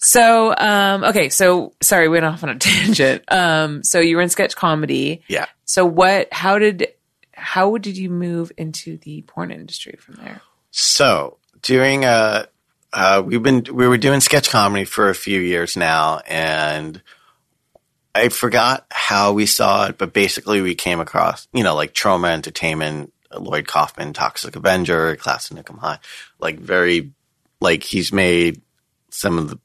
So, um, okay. So, sorry, we went off on a tangent. Um, so you were in sketch comedy. yeah. So what, how did, how did you move into the porn industry from there? So, during, uh uh, we've been we were doing sketch comedy for a few years now, and I forgot how we saw it, but basically we came across you know like Troma Entertainment, Lloyd Kaufman, Toxic Avenger, Class of Nuke 'Em High, like very like he's made some of the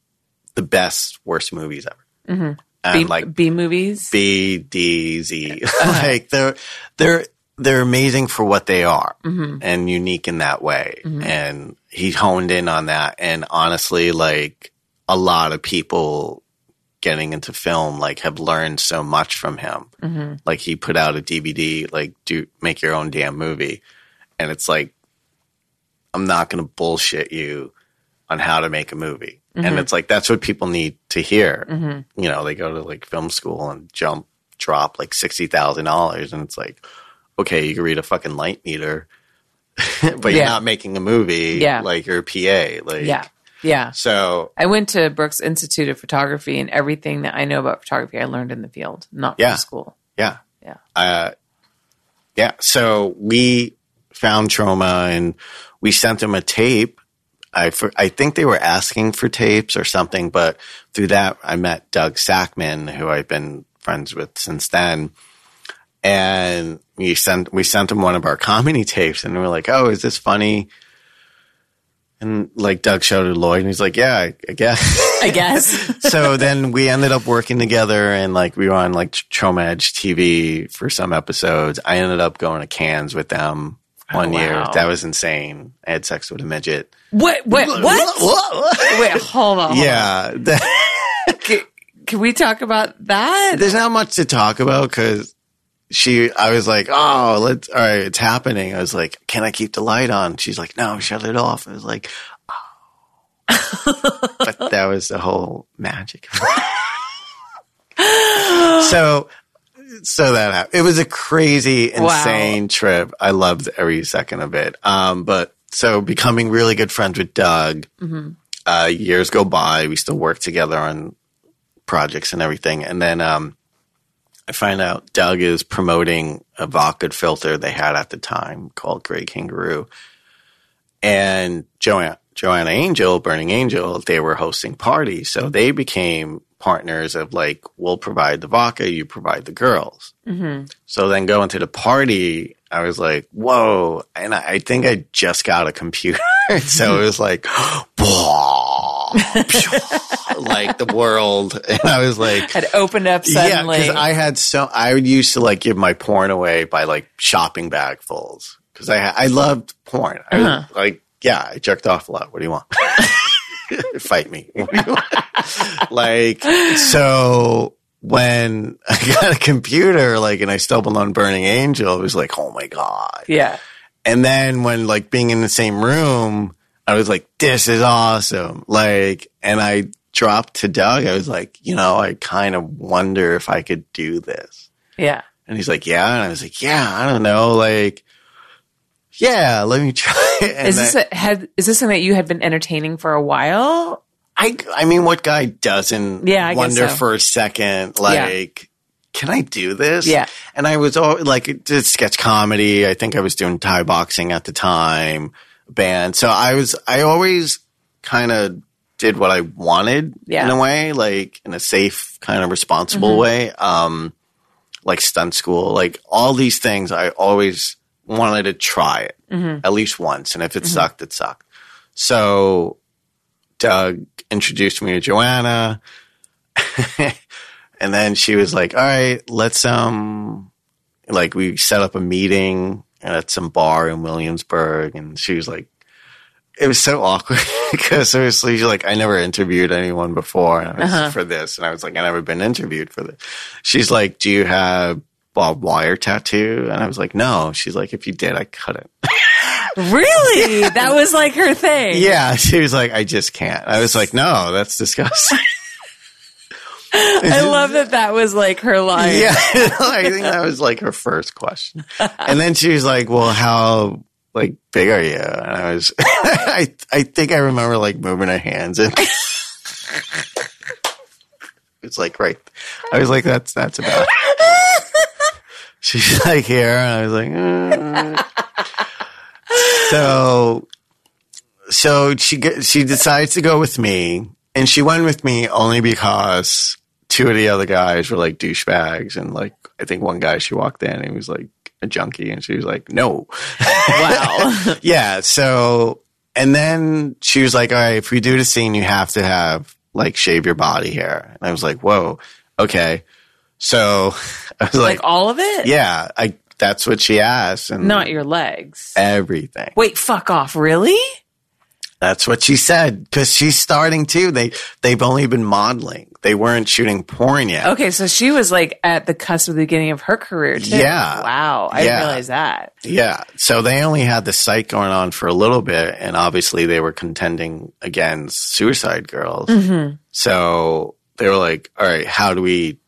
the best worst movies ever, mm-hmm. and B, like B movies? B D Z. Uh-huh. like they're they're they're amazing for what they are mm-hmm. and unique in that way. Mm-hmm. And he honed in on that. And honestly, like a lot of people getting into film, like have learned so much from him. Mm-hmm. Like he put out a DVD, like do make your own damn movie. And it's like, I'm not going to bullshit you on how to make a movie. And it's like, that's what people need to hear. You know, they go to like film school and jump, drop like $60,000. And it's like, okay, you can read a fucking light meter, but you're not making a movie. Yeah. Like you're a PA. Like, Yeah. Yeah. So I went to Brooks Institute of Photography and everything that I know about photography I learned in the field, not Yeah. from school. yeah. Yeah. Uh, yeah. So we found Troma and we sent them a tape. I, for, I think they were asking for tapes or something, but through that, I met Doug Sakmann, who I've been friends with since then. And we sent, we sent him one of our comedy tapes and we were like, Oh, is this funny? And like Doug showed it to Lloyd and he's like, yeah, I, I guess. I guess. so then we ended up working together and like we were on like Edge TV for some episodes. I ended up going to Cannes with them Oh, one Oh, year. That was insane. I had sex with a midget. what? What? What? Wait, hold on. hold yeah. on. Can, can we talk about that? There's not much to talk about because she, I was like, oh, let's, all right, it's happening. I was like, can I keep the light on? She's like, no, shut it off. I was like, oh. but that was the whole magic. so, so that happened. It was a crazy, Wow. insane trip. I loved every second of it. Um, but so becoming really good friends with Doug, uh, years go by. We still work together on projects and everything. And then, um, I find out Doug is promoting a vodka filter they had at the time called Grey Kangaroo. And Joanna, Joanna Angel, Burning Angel, they were hosting parties. So they became partners of like, we'll provide the vodka, you provide the girls. So then going to the party, I was like, whoa. And I, I think I just got a computer. so it was like, like the world. And I was like, Had opened up yeah, suddenly. because I had so I would used to like give my porn away by like shopping bagfuls because I I loved porn. I was Uh-huh. like, yeah, I jerked off a lot. What do you want? Fight me. What do you want? like so. When I got a computer, like, and I stumbled on Burning Angel, it was like, oh my god! yeah. And then when like being in the same room, I was like, this is awesome. Like, and I dropped to Doug. I was like, you know, I kind of wonder if I could do this. Yeah. And he's like, yeah. And I was like, yeah, I don't know. Like, yeah, let me try. And Is this I, a, had is this something that you had been entertaining for a while? I, I mean, what guy doesn't Yeah, I wonder so. for a second, like, can I do this? Yeah. And I was all like, did sketch comedy. I think I was doing Thai boxing at the time, band. So I was, I always kind of did what I wanted Yeah. in a way, like in a safe, kind of responsible Mm-hmm. way. Um, like stunt school, like all these things. I always wanted to try it Mm-hmm. at least once. And if it sucked, it sucked. So Doug introduced me to Joanna. and then she was like, all right, let's, um, like we set up a meeting at some bar in Williamsburg. And she was like, it was so awkward because seriously, she's like, I never interviewed anyone before was for this. And I was like, I never been interviewed for this. She's like, do you have barbed wire tattoo? And I was like, no. She's like, if you did, I couldn't. Really? That was like her thing. Yeah, she was like, I just can't. I was like, no, that's disgusting. I love that that was like her line. yeah, I think that was like her first question. And then she was like, well, how like big are you? And I was, I, I think I remember like moving her hands and it's like, right. I was like, that's, that's about it. She's like here. And I was like, "Mm." so, so she get, she decides to go with me and she went with me only because two of the other guys were like douchebags and like I think one guy she walked in and he was like a junkie and she was like no Wow. yeah so and then she was like all right if we do the scene you have to have like shave your body hair and I was like whoa okay so I was like like all of it? yeah, I that's what she asked, and Not your legs. everything. Wait, fuck off. Really? That's what she said because she's starting too. They they've only been modeling. They weren't shooting porn yet. Okay, so she was like at the cusp of the beginning of her career too. Yeah. Wow. I didn't realize that. Yeah. So they only had the site going on for a little bit, and obviously they were contending against Suicide Girls. Mm-hmm. So they were like, "All right, how do we,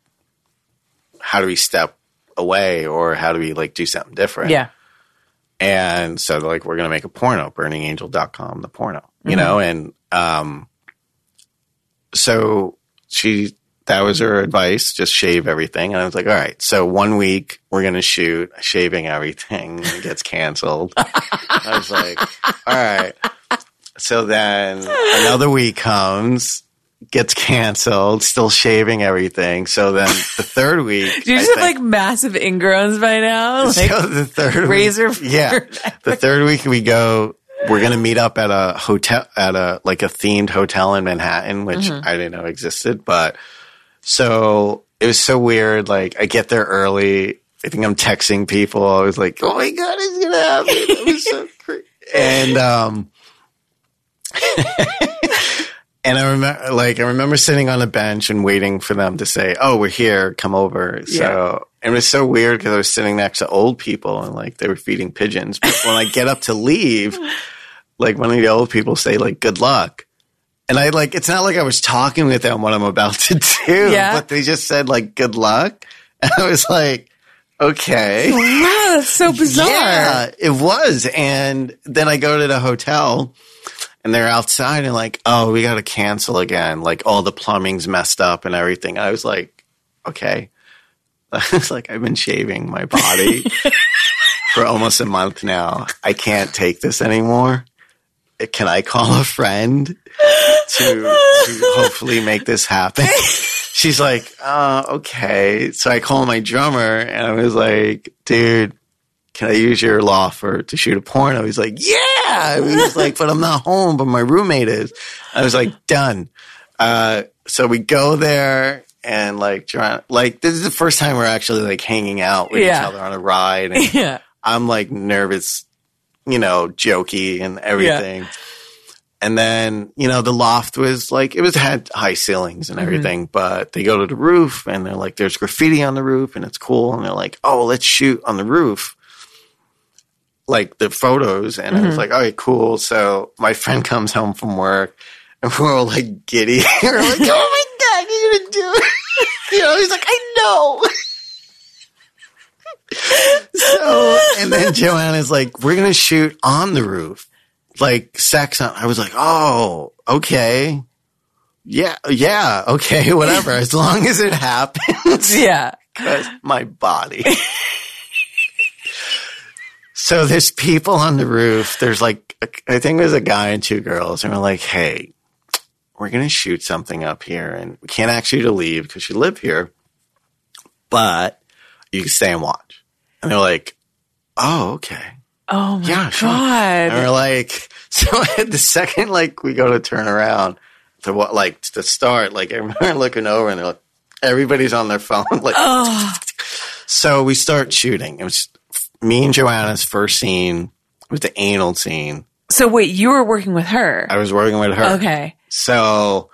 how do we step away, or how do we like do something different?" Yeah. And so like, we're going to make a porno, burningangel.com, the porno, you know? And, um, so she, that was her advice, just shave everything. And I was like, all right, so one week we're going to shoot shaving everything It gets canceled. I was like, all right. So then another week comes, gets canceled, still shaving everything. So then the third week, Do you I just have think- like massive ingrowns by now? Like, so the third razor week, yeah, the third week we go. We're gonna meet up at a hotel at a like a themed hotel in Manhattan, which Mm-hmm. I didn't know existed. But so it was so weird. Like I get there early. I think I'm texting people. I was like, "Oh my god, it's gonna happen!" It was so crazy. And um, and I remember, like, I remember sitting on a bench and waiting for them to say, "Oh, we're here, come over." So it was so weird because I was sitting next to old people and like they were feeding pigeons. But when I get up to leave, like one of the old people say, "Like, good luck." And I like, it's not like I was talking with them what I'm about to do, Yeah. but they just said like, good luck. And I was like, okay. wow, that's so bizarre. Yeah, it was. And then I go to the hotel and they're outside and like, oh, we got to cancel again. Like all the plumbing's messed up and everything. I was like, okay. I was like, I've been shaving my body for almost a month now. I can't take this anymore. Can I call a friend to, to hopefully make this happen? She's like, uh, okay. So I call my drummer and I was like, dude, can I use your law for to shoot a porno? He's like, yeah. He was like, but I'm not home, but my roommate is. I was like, done. Uh, so we go there and like trying, like this is the first time we're actually like hanging out with Yeah. each other on a ride. And Yeah. I'm like nervous, you know, jokey and everything. And then, you know, the loft was like, it was had high ceilings and everything, but they go to the roof and they're like, there's graffiti on the roof and it's cool. And they're like, oh, let's shoot on the roof. Like the photos. And I was mm-hmm. like, all right, cool. So my friend comes home from work and we're all like giddy. we're like, oh my God, you're going to do it. you know, he's like, I know. so, and then Joanna's like, we're going to shoot on the roof, like sex on. I was like, oh, okay. Yeah, yeah, okay, whatever. As long as it happens, Yeah. because my body. So there's people on the roof. There's like, I think there's a guy and two girls, and we're like, hey, we're going to shoot something up here, and we can't ask you to leave because you live here, but you can stay and watch. And they're like, oh, okay. Oh my Yeah, sure. god. And we're like, so at the second like we go to turn around to what like to start, like remember looking over and they're like, everybody's on their phone. Like, so we start shooting. It was me and Joanna's first scene. Was the anal scene. So wait, you were working with her. I was working with her. Okay. So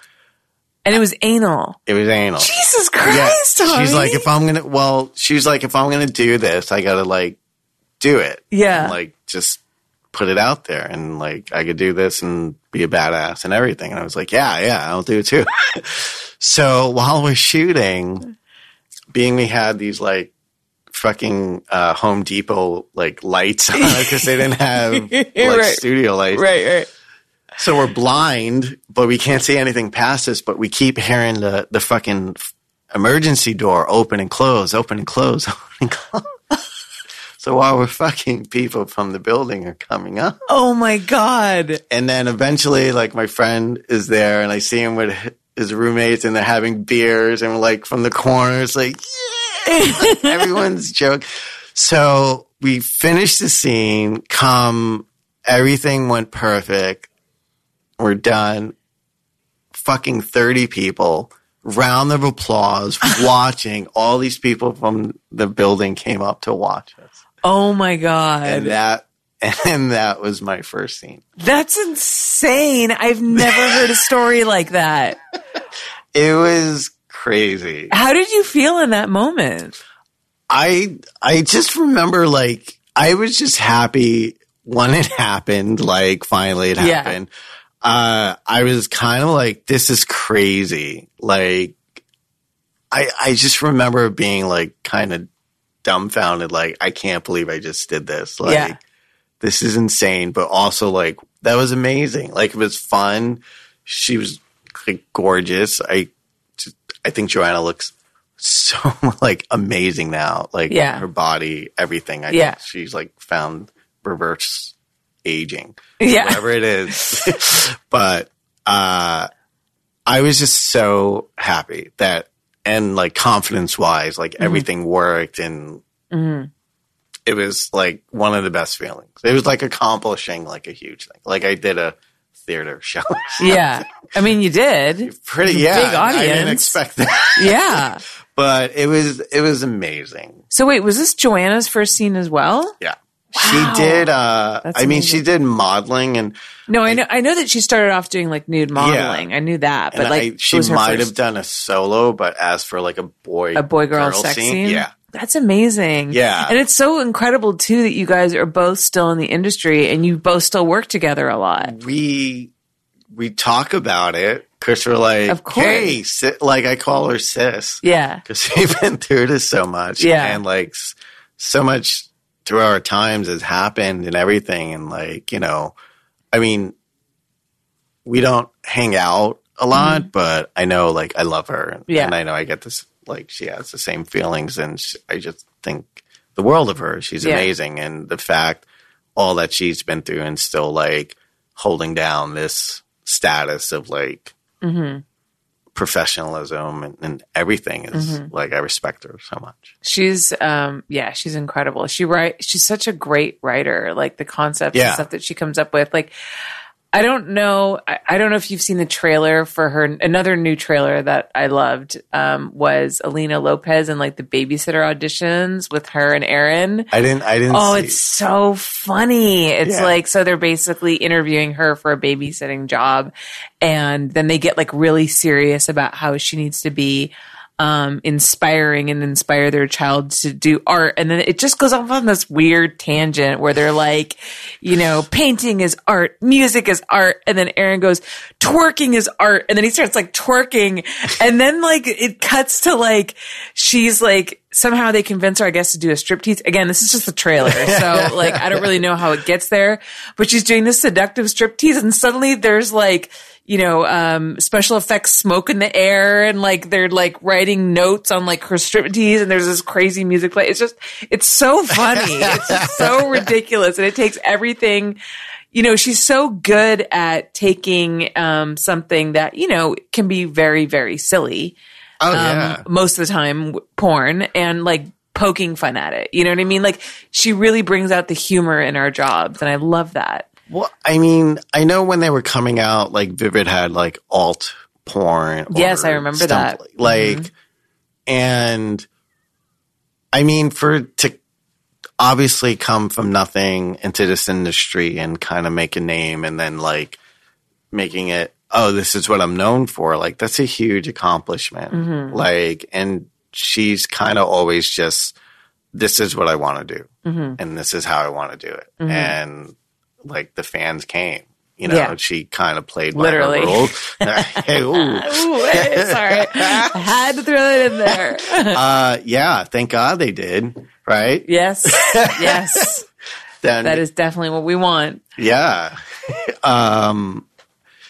And it was anal. it was anal. Jesus Yeah. Christ, Tommy. She's like, if I'm gonna, well, she's like, if I'm gonna do this, I gotta like do it. Yeah. And, like just put it out there and like I could do this and be a badass and everything. And I was like, yeah, yeah, I'll do it too. so while we're shooting, being we had these like fucking uh, Home Depot like lights because they didn't have like Right. studio lights. right, right. So we're blind, but we can't see anything past us, but we keep hearing the, the fucking emergency door open and close, open and close, open and close. so while we're fucking, people from the building are coming up. Oh my god. And then eventually, like, my friend is there and I see him with his roommates and they're having beers and we're like from the corners, like, yeah, everyone's joke. So we finished the scene, come, everything went perfect. We're done. Fucking 30 people round of applause watching all these people from the building came up to watch us. Oh my God. And that and that was my first scene. That's insane. I've never heard a story like that. It was crazy. How did you feel in that moment? I I just remember like I was just happy when it happened, like finally it Yeah. happened. Uh I was kind of like this is crazy. Like I I just remember being like kind of dumbfounded like I can't believe I just did this. Like Yeah. this is insane, but also like that was amazing. Like it was fun. She was like gorgeous. I I think Joanna looks so like amazing now. Like Yeah. her body, everything. I Yeah. think she's like found reverse aging. Yeah. Whatever it is. but uh I was just so happy that and like confidence wise, like Mm-hmm. everything worked and it was like one of the best feelings. It was like accomplishing like a huge thing. Like I did a theater show. Yeah. I mean, you did. Pretty yeah. Big I didn't audience. expect that. Yeah. but it was it was amazing. So wait, was this Joanna's first scene as well? Yeah. Wow. She did uh That's I mean amazing. she did modeling and No, I know. I know that she started off doing like nude modeling. I knew that, and but like I, she might first- have done a solo, but as for like a boy a boy girl sex scene. yeah. That's amazing. Yeah. And it's so incredible too that you guys are both still in the industry and you both still work together a lot. we we talk about it because we're like, Of course. hey, si- like I call her sis Yeah. because we've been through this so much, Yeah. and like so much through our times has happened and everything, and like you know, I mean, we don't hang out a lot, but I know like I love her, Mm-hmm. Yeah. and I know I get this like she has the same feelings, and sh I just think the world of her. She's Yeah. amazing, and the fact all that she's been through and still like holding down this status of like Mm-hmm. professionalism and, and everything is Mm-hmm. like I respect her so much. She's um yeah, she's incredible. She write she's such a great writer. Like the concepts and stuff that she comes up with. Like I don't know I, I don't know if you've seen the trailer for her another new trailer that I loved um was Alina Lopez and like the babysitter auditions with her and Aaron. I didn't I didn't Oh, see it's so funny. It's Yeah. like, so they're basically interviewing her for a babysitting job. And then they get like really serious about how she needs to be um, inspiring and inspire their child to do art. And then it just goes off on this weird tangent where they're like, you know, painting is art, music is art. And then Aaron goes, twerking is art. And then he starts like twerking. And then like it cuts to like, she's like, somehow they convince her, I guess, to do a striptease. Again, this is just the trailer. So like, I don't really know how it gets there, but she's doing this seductive striptease and suddenly there's like, you know, um, special effects smoke in the air and like they're like writing notes on like her striptease and there's this crazy music play. It's just, it's so funny. it's just so ridiculous and it takes everything. You know, she's so good at taking, um, something that, you know, can be very, very silly Oh um, yeah. most of the time porn and like poking fun at it. You know what I mean? Like she really brings out the humor in our jobs, and I love that. Well, I mean, I know when they were coming out, like Vivid had like alt porn. Yes, I remember that. Mm-hmm. Like, and I mean, for to obviously come from nothing into this industry and kind of make a name, and then like making it, oh, this is what I'm known for. Like, that's a huge accomplishment. Mm-hmm. Like, and she's kind of always just, this is what I want to do, Mm-hmm. and this is how I want to do it, and like the fans came. You know, Yeah. she kind of played Literally. by her rules. hey, ooh. Ooh, hey, sorry, I had to throw it in there. Uh, yeah, thank God they did, right? yes, yes, Then, that is definitely what we want. yeah. um,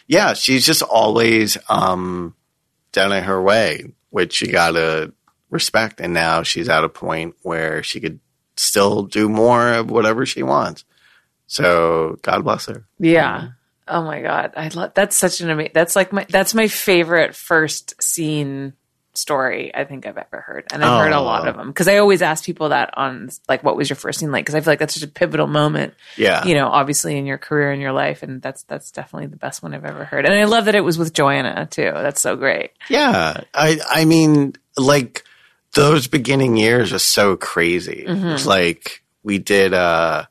yeah, she's just always um, done it her way, which you gotta respect. And now she's at a point where she could still do more of whatever she wants. So God bless her. Yeah. Oh my god, I love that's such an amazing. That's like my that's my favorite first scene story I think I've ever heard, and I've heard a lot Oh. of them because I always ask people that on like, "What was your first scene like?" Because I feel like that's such a pivotal moment, Yeah. you know, obviously in your career and your life, and that's that's definitely the best one I've ever heard. And I love that it was with Joanna too. That's so great. Yeah. I I mean, like those beginning years are so crazy. It's like we did uh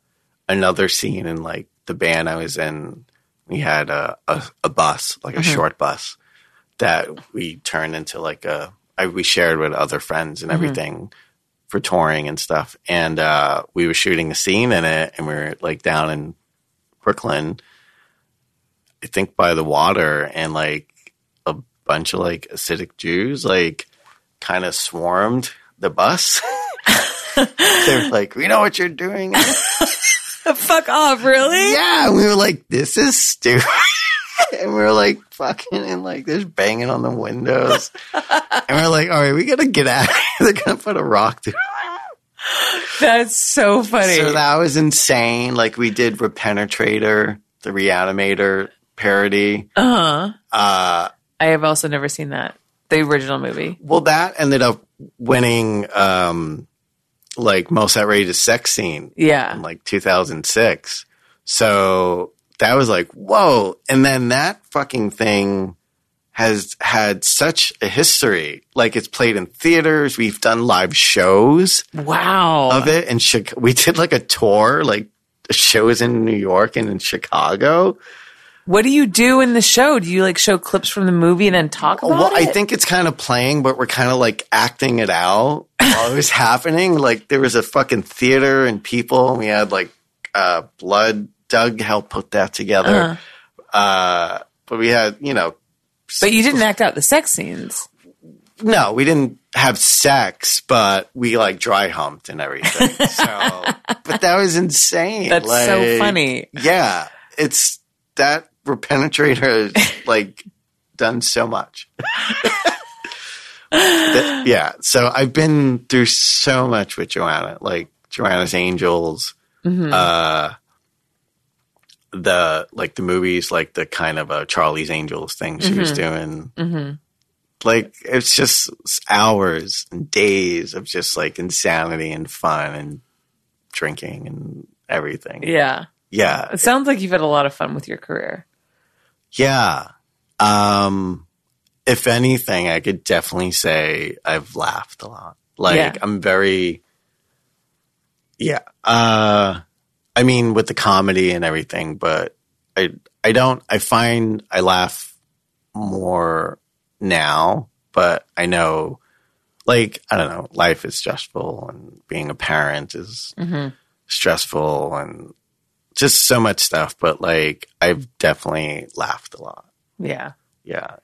another scene in like the band I was in. We had a a, a bus, like a short bus, that we turned into like a I, we shared with other friends and everything for touring and stuff. And uh we were shooting a scene in it and we were like down in Brooklyn, I think by the water and like a bunch of like Hasidic Jews like kind of swarmed the bus. They're like, we know what you're doing. Fuck off, really? yeah. And we were like, this is stupid. and we were like fucking and like just banging on the windows. and we are like, all right, we gotta get out. They're gonna put a rock through. That's so funny. So that was insane. Like we did Repenetrator, the Reanimator parody. uh-huh. Uh I have also never seen that. The original movie. Well, that ended up winning um, like most outrageous sex scene Yeah. in like 2006. So that was like, whoa. And then that fucking thing has had such a history. Like it's played in theaters. We've done live shows Wow. of it. And we did like a tour, like shows in New York and in Chicago. What do you do in the show? Do you like show clips from the movie and then talk about it? Well, I think it's kind of playing, but we're kind of like acting it out while it was happening. Like there was a fucking theater and people, and we had like uh, blood. Doug helped put that together. uh but we had, you know, But you didn't act out the sex scenes. no, we didn't have sex, but we like dry humped and everything. So, but that was insane. That's so funny. Yeah, it's that penetrator has like done so much. That- yeah, so I've been through so much with Joanna, like Joanna's Angels, uh, the like the movies, like the kind of a Charlie's Angels thing she was doing. Like it's just hours and days of just like insanity and fun and drinking and everything. Yeah. Yeah, It sounds like you've had a lot of fun with your career. Yeah. Um, if anything, I could definitely say I've laughed a lot. Like Yeah. I'm very, yeah. Uh, I mean, with the comedy and everything, but I, I don't, I find I laugh more now, but I know, like, I don't know, life is stressful and being a parent is stressful and just so much stuff, but like I've definitely laughed a lot. Yeah. Yeah.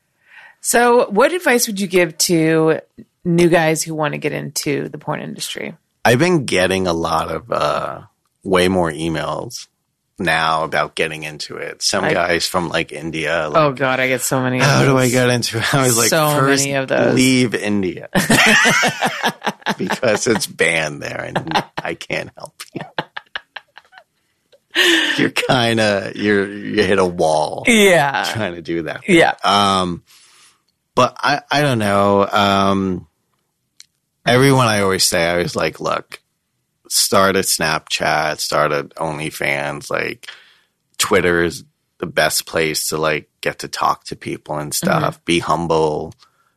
So, what advice would you give to new guys who want to get into the porn industry? I've been getting a lot of uh way more emails now about getting into it. Some I- guys from like India like Oh God, I get so many. how do I get into it? I was like, So first many of those. leave India because it's banned there and I can't help you. You're kind of you're you hit a wall Yeah. trying to do that. Yeah. Um, but I, I don't know. Um, everyone I always say, I was like, look, start a Snapchat, started OnlyFans, like Twitter is the best place to like get to talk to people and mm-hmm. stuff. Be humble.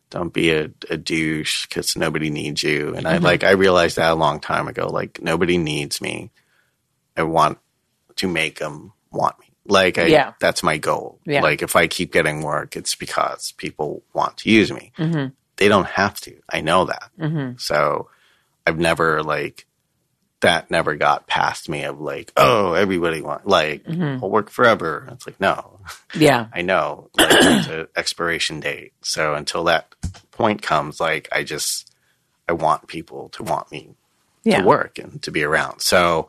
Don't be a, a douche because nobody needs you. And I mm-hmm. like, I realized that a long time ago. Like nobody needs me. I want to make them want me. Like I, Yeah. that's my goal. Yeah. Like if I keep getting work, it's because people want to use me. Mm-hmm. They don't have to. I know that. So I've never like that never got past me of like, oh, everybody want like I'll work forever. It's like, no, Yeah. I know like there's an expiration date. So until that point comes, like I just I want people to want me Yeah. to work and to be around. So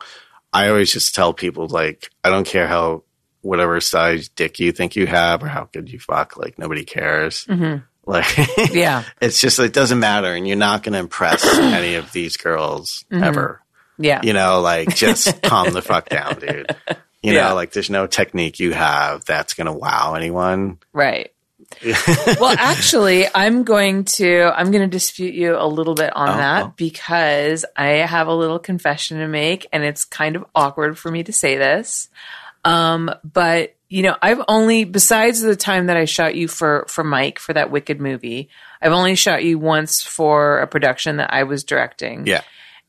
I always just tell people like I don't care how whatever size dick you think you have or how good you fuck, like nobody cares. Like Mm-hmm. Yeah. it's just it doesn't matter and you're not gonna impress any of these girls Mm-hmm. ever. Yeah. You know, like just calm the fuck down, dude. You Yeah. know, like there's no technique you have that's gonna wow anyone. Right. well, actually, I'm going to I'm going to dispute you a little bit on Oh, that oh. because I have a little confession to make, and it's kind of awkward for me to say this. Um, but you know, I've only besides the time that I shot you for for Mike for that Wicked movie, I've only shot you once for a production that I was directing. Yeah.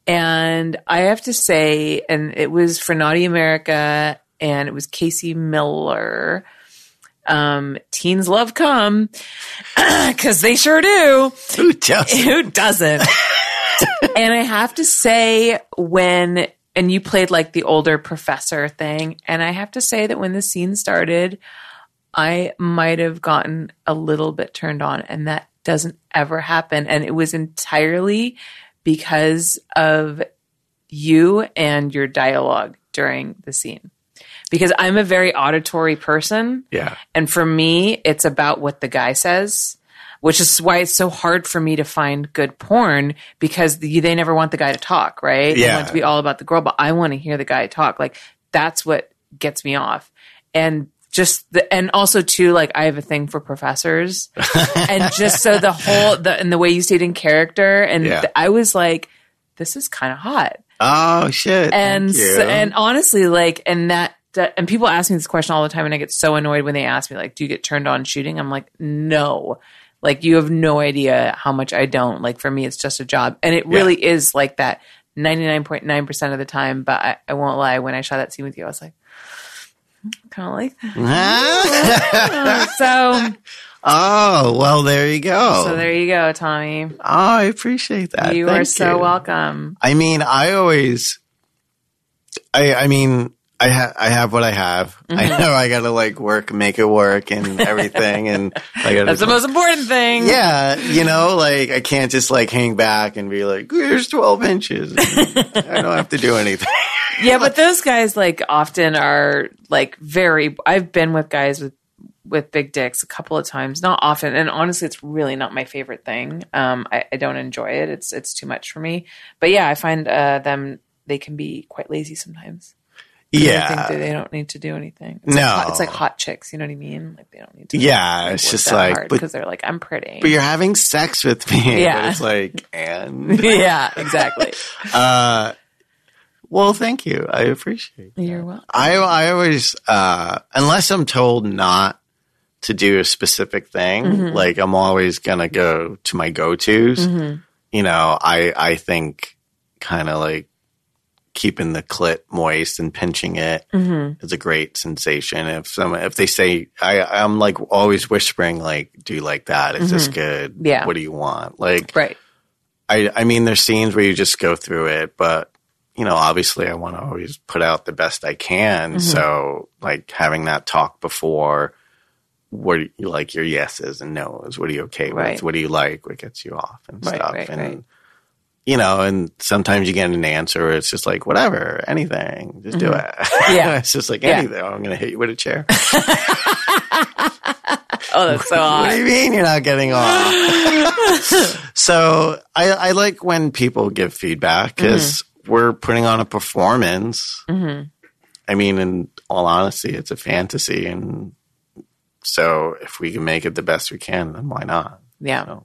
And I have to say, and it was for Naughty America and it was Casey Miller. Um, teens love come because they sure do. Who just? Who doesn't? and I have to say, when, and you played like the older professor thing, and I have to say that when the scene started, I might have gotten a little bit turned on, and that doesn't ever happen. And it was entirely because of you and your dialogue during the scene. Because I'm a very auditory person. Yeah. And for me, it's about what the guy says, which is why it's so hard for me to find good porn because the, they never want the guy to talk, right? They Yeah. want to be all about the girl, but I want to hear the guy talk. Like that's what gets me off. And just the, and also too, like I have a thing for professors. And just so the whole, the, and the way you stayed in character and Yeah. I was like, this is kind of hot. Oh shit. and and honestly like and that, that and people ask me this question all the time and i get so annoyed when they ask me like do you get turned on shooting? I'm like no. Like you have no idea how much i don't. Like for me it's just a job. And it really is like that 99.9% of the time but I, I won't lie when i shot that scene with you i was like kind of like that so oh well, there you go. so there you go tommy oh, I appreciate that. you are so you. welcome I mean, I always, I, I mean, I ha- I have what I have. Mm-hmm. I know I gotta like work, make it work, and everything, and I gotta. that's the most important thing yeah, you know, like I can't just like hang back and be like, "Here's twelve inches." I don't have to do anything. Yeah, but those guys like often are like very. I've been with guys with with big dicks a couple of times, not often, and honestly, it's really not my favorite thing. Um, I, I don't enjoy it. It's it's too much for me. But yeah, I find uh, them they can be quite lazy sometimes. Yeah, they don't need to do anything. It's No. like hot, it's like hot chicks. You know what I mean? Like they don't need to. yeah. It's just like, because they're like I'm pretty. but you're having sex with me. Yeah. It's like, and yeah, exactly. uh, well, thank you. I appreciate. You're welcome. I I always uh unless I'm told not to do a specific thing, Mm-hmm. like I'm always gonna go to my go tos. Mm-hmm. You know, I I think kind of like keeping the clit moist and pinching it is Mm-hmm. a great sensation. If some if they say I I'm like always whispering like, do you like that? Is this good? Mm-hmm. Yeah. What do you want? Like Right. I I mean, there's scenes where you just go through it, but you know, obviously, I want to always put out the best I can. Mm-hmm. So, like having that talk before, what do you like your yeses and noes, What are you okay with? Right. What do you like? What gets you off and Right, stuff? right, and you know, and sometimes you get an answer. It's just like whatever, anything, just do it. Mm-hmm. Yeah. it's just like Yeah. anything. I'm gonna hit you with a chair. Oh, that's so what do you mean you're not getting off? so I, I like when people give feedback because we're putting on a performance. I mean, in all honesty, it's a fantasy, and so if we can make it the best we can, then why not? Yeah.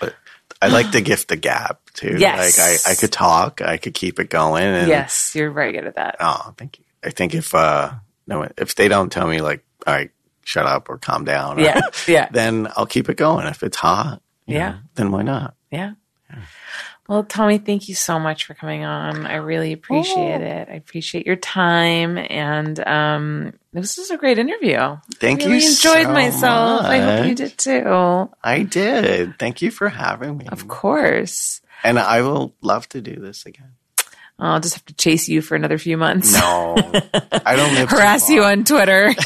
But I like to gift the gap too. Yes. Like I, I could talk, I could keep it going, and Yes, you're very good at that. Oh, thank you. I think if uh no if they don't tell me like, all right, shut up or calm down, or- Yeah, yeah. then I'll keep it going. If it's hot, Yeah. know, then why not? Yeah. Well, Tommy, thank you so much for coming on. I really appreciate it. I appreciate your time, and um, this was a great interview. Thank you. I really you enjoyed so myself. I hope you did too. I did. Thank you for having me. Of course. And I will love to do this again. I'll just have to chase you for another few months. No, I don't live Harass you on Twitter.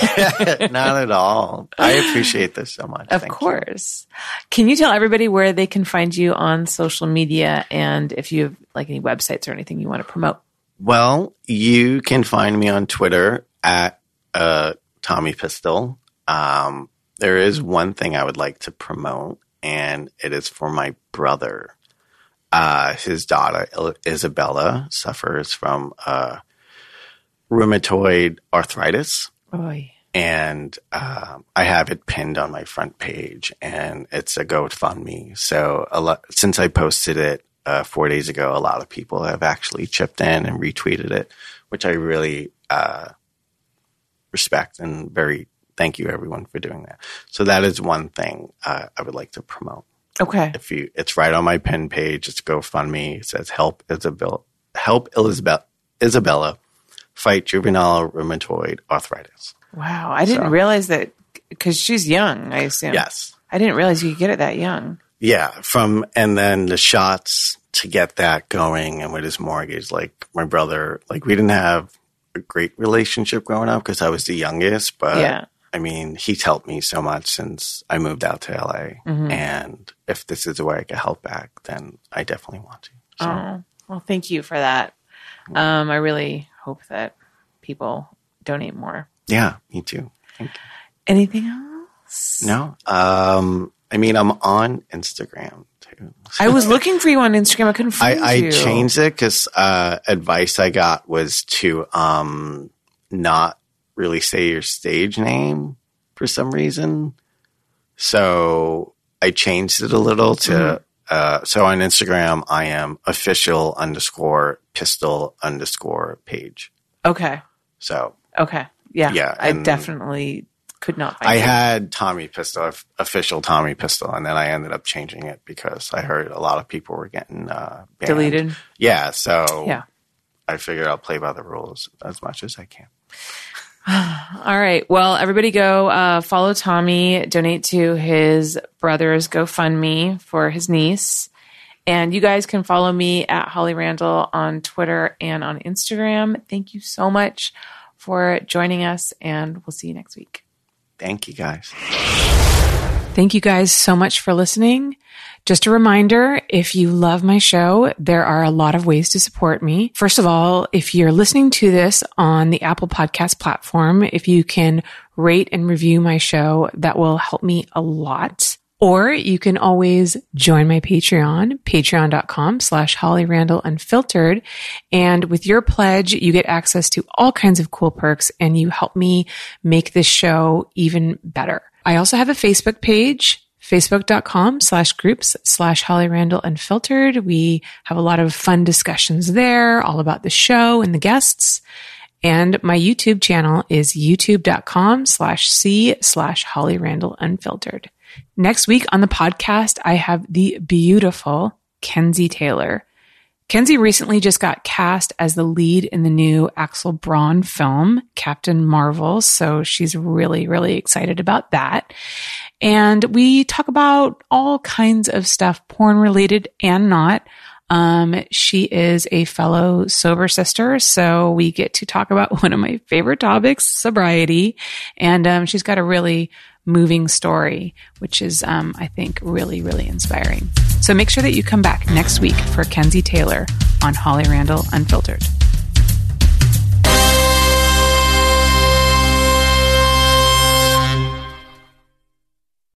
Not at all. I appreciate this so much. of Thank you. course. Can you tell everybody where they can find you on social media and if you have like any websites or anything you want to promote? Well, you can find me on Twitter at uh, Tommy Pistol. Um, there is one thing I would like to promote, and it is for my brother. Uh, his daughter Isabella suffers from uh, rheumatoid arthritis, Oy. and um, I have it pinned on my front page, and it's a GoFundMe. So a lot since I posted it uh, four days ago, a lot of people have actually chipped in and retweeted it, which I really uh, respect and very thank you everyone for doing that. So that is one thing uh, I would like to promote. Okay. If you, it's right on my pin page. It's GoFundMe. It says help Isabel, help Elizabeth, Isabella fight juvenile rheumatoid arthritis. Wow. I didn't So- realize that because she's young, I assume. Yes. I didn't realize you could get it that young. Yeah. From, and then the shots to get that going and with his mortgage, like my brother, like we didn't have a great relationship growing up because I was the youngest, but Yeah. I mean, he's helped me so much since I moved out to LA. Mm-hmm. And if this is a way I can help back, then I definitely want to. So, Oh, well, thank you for that. Um, I really hope that people donate more. yeah, me too. Thank you. Anything else? No, um, I mean, I'm on Instagram too. I was looking for you on Instagram. I couldn't find I, I you. changed it because uh, advice I got was to um, not really say your stage name for some reason. So I changed it a little to. Mm-hmm. Uh, so on Instagram, I am official underscore pistol underscore page. Okay. So Okay. Yeah. Yeah, I definitely could not find I you. had Tommy Pistol, official Tommy Pistol, and then I ended up changing it because I heard a lot of people were getting uh, banned. deleted. Yeah, so Yeah. I figured I'll play by the rules as much as I can. All right. Well, everybody go uh, follow Tommy, donate to his brother's GoFundMe for his niece. And you guys can follow me at Holly Randall on Twitter and on Instagram. Thank you so much for joining us, and we'll see you next week. Thank you, guys. Thank you guys so much for listening. Just a reminder, if you love my show, there are a lot of ways to support me. First of all, if you're listening to this on the Apple Podcast platform, if you can rate and review my show, that will help me a lot. Or you can always join my Patreon, patreon.com slash Holly Randall Unfiltered. And with your pledge, you get access to all kinds of cool perks and you help me make this show even better. I also have a Facebook page, facebook.com slash groups slash Holly Randall Unfiltered. We have a lot of fun discussions there, all about the show and the guests. And my YouTube channel is youtube.com slash C slash Holly Randall Unfiltered. Next week on the podcast, I have the beautiful Kenzie Taylor. Kenzie recently just got cast as the lead in the new Axel Braun film, Captain Marvel. So she's really, really excited about that. And we talk about all kinds of stuff, porn related and not. Um, she is a fellow sober sister, so we get to talk about one of my favorite topics, sobriety. And um, she's got a really moving story, which is, um, I think, really, really inspiring. So make sure that you come back next week for Kenzie Taylor on Holly Randall Unfiltered.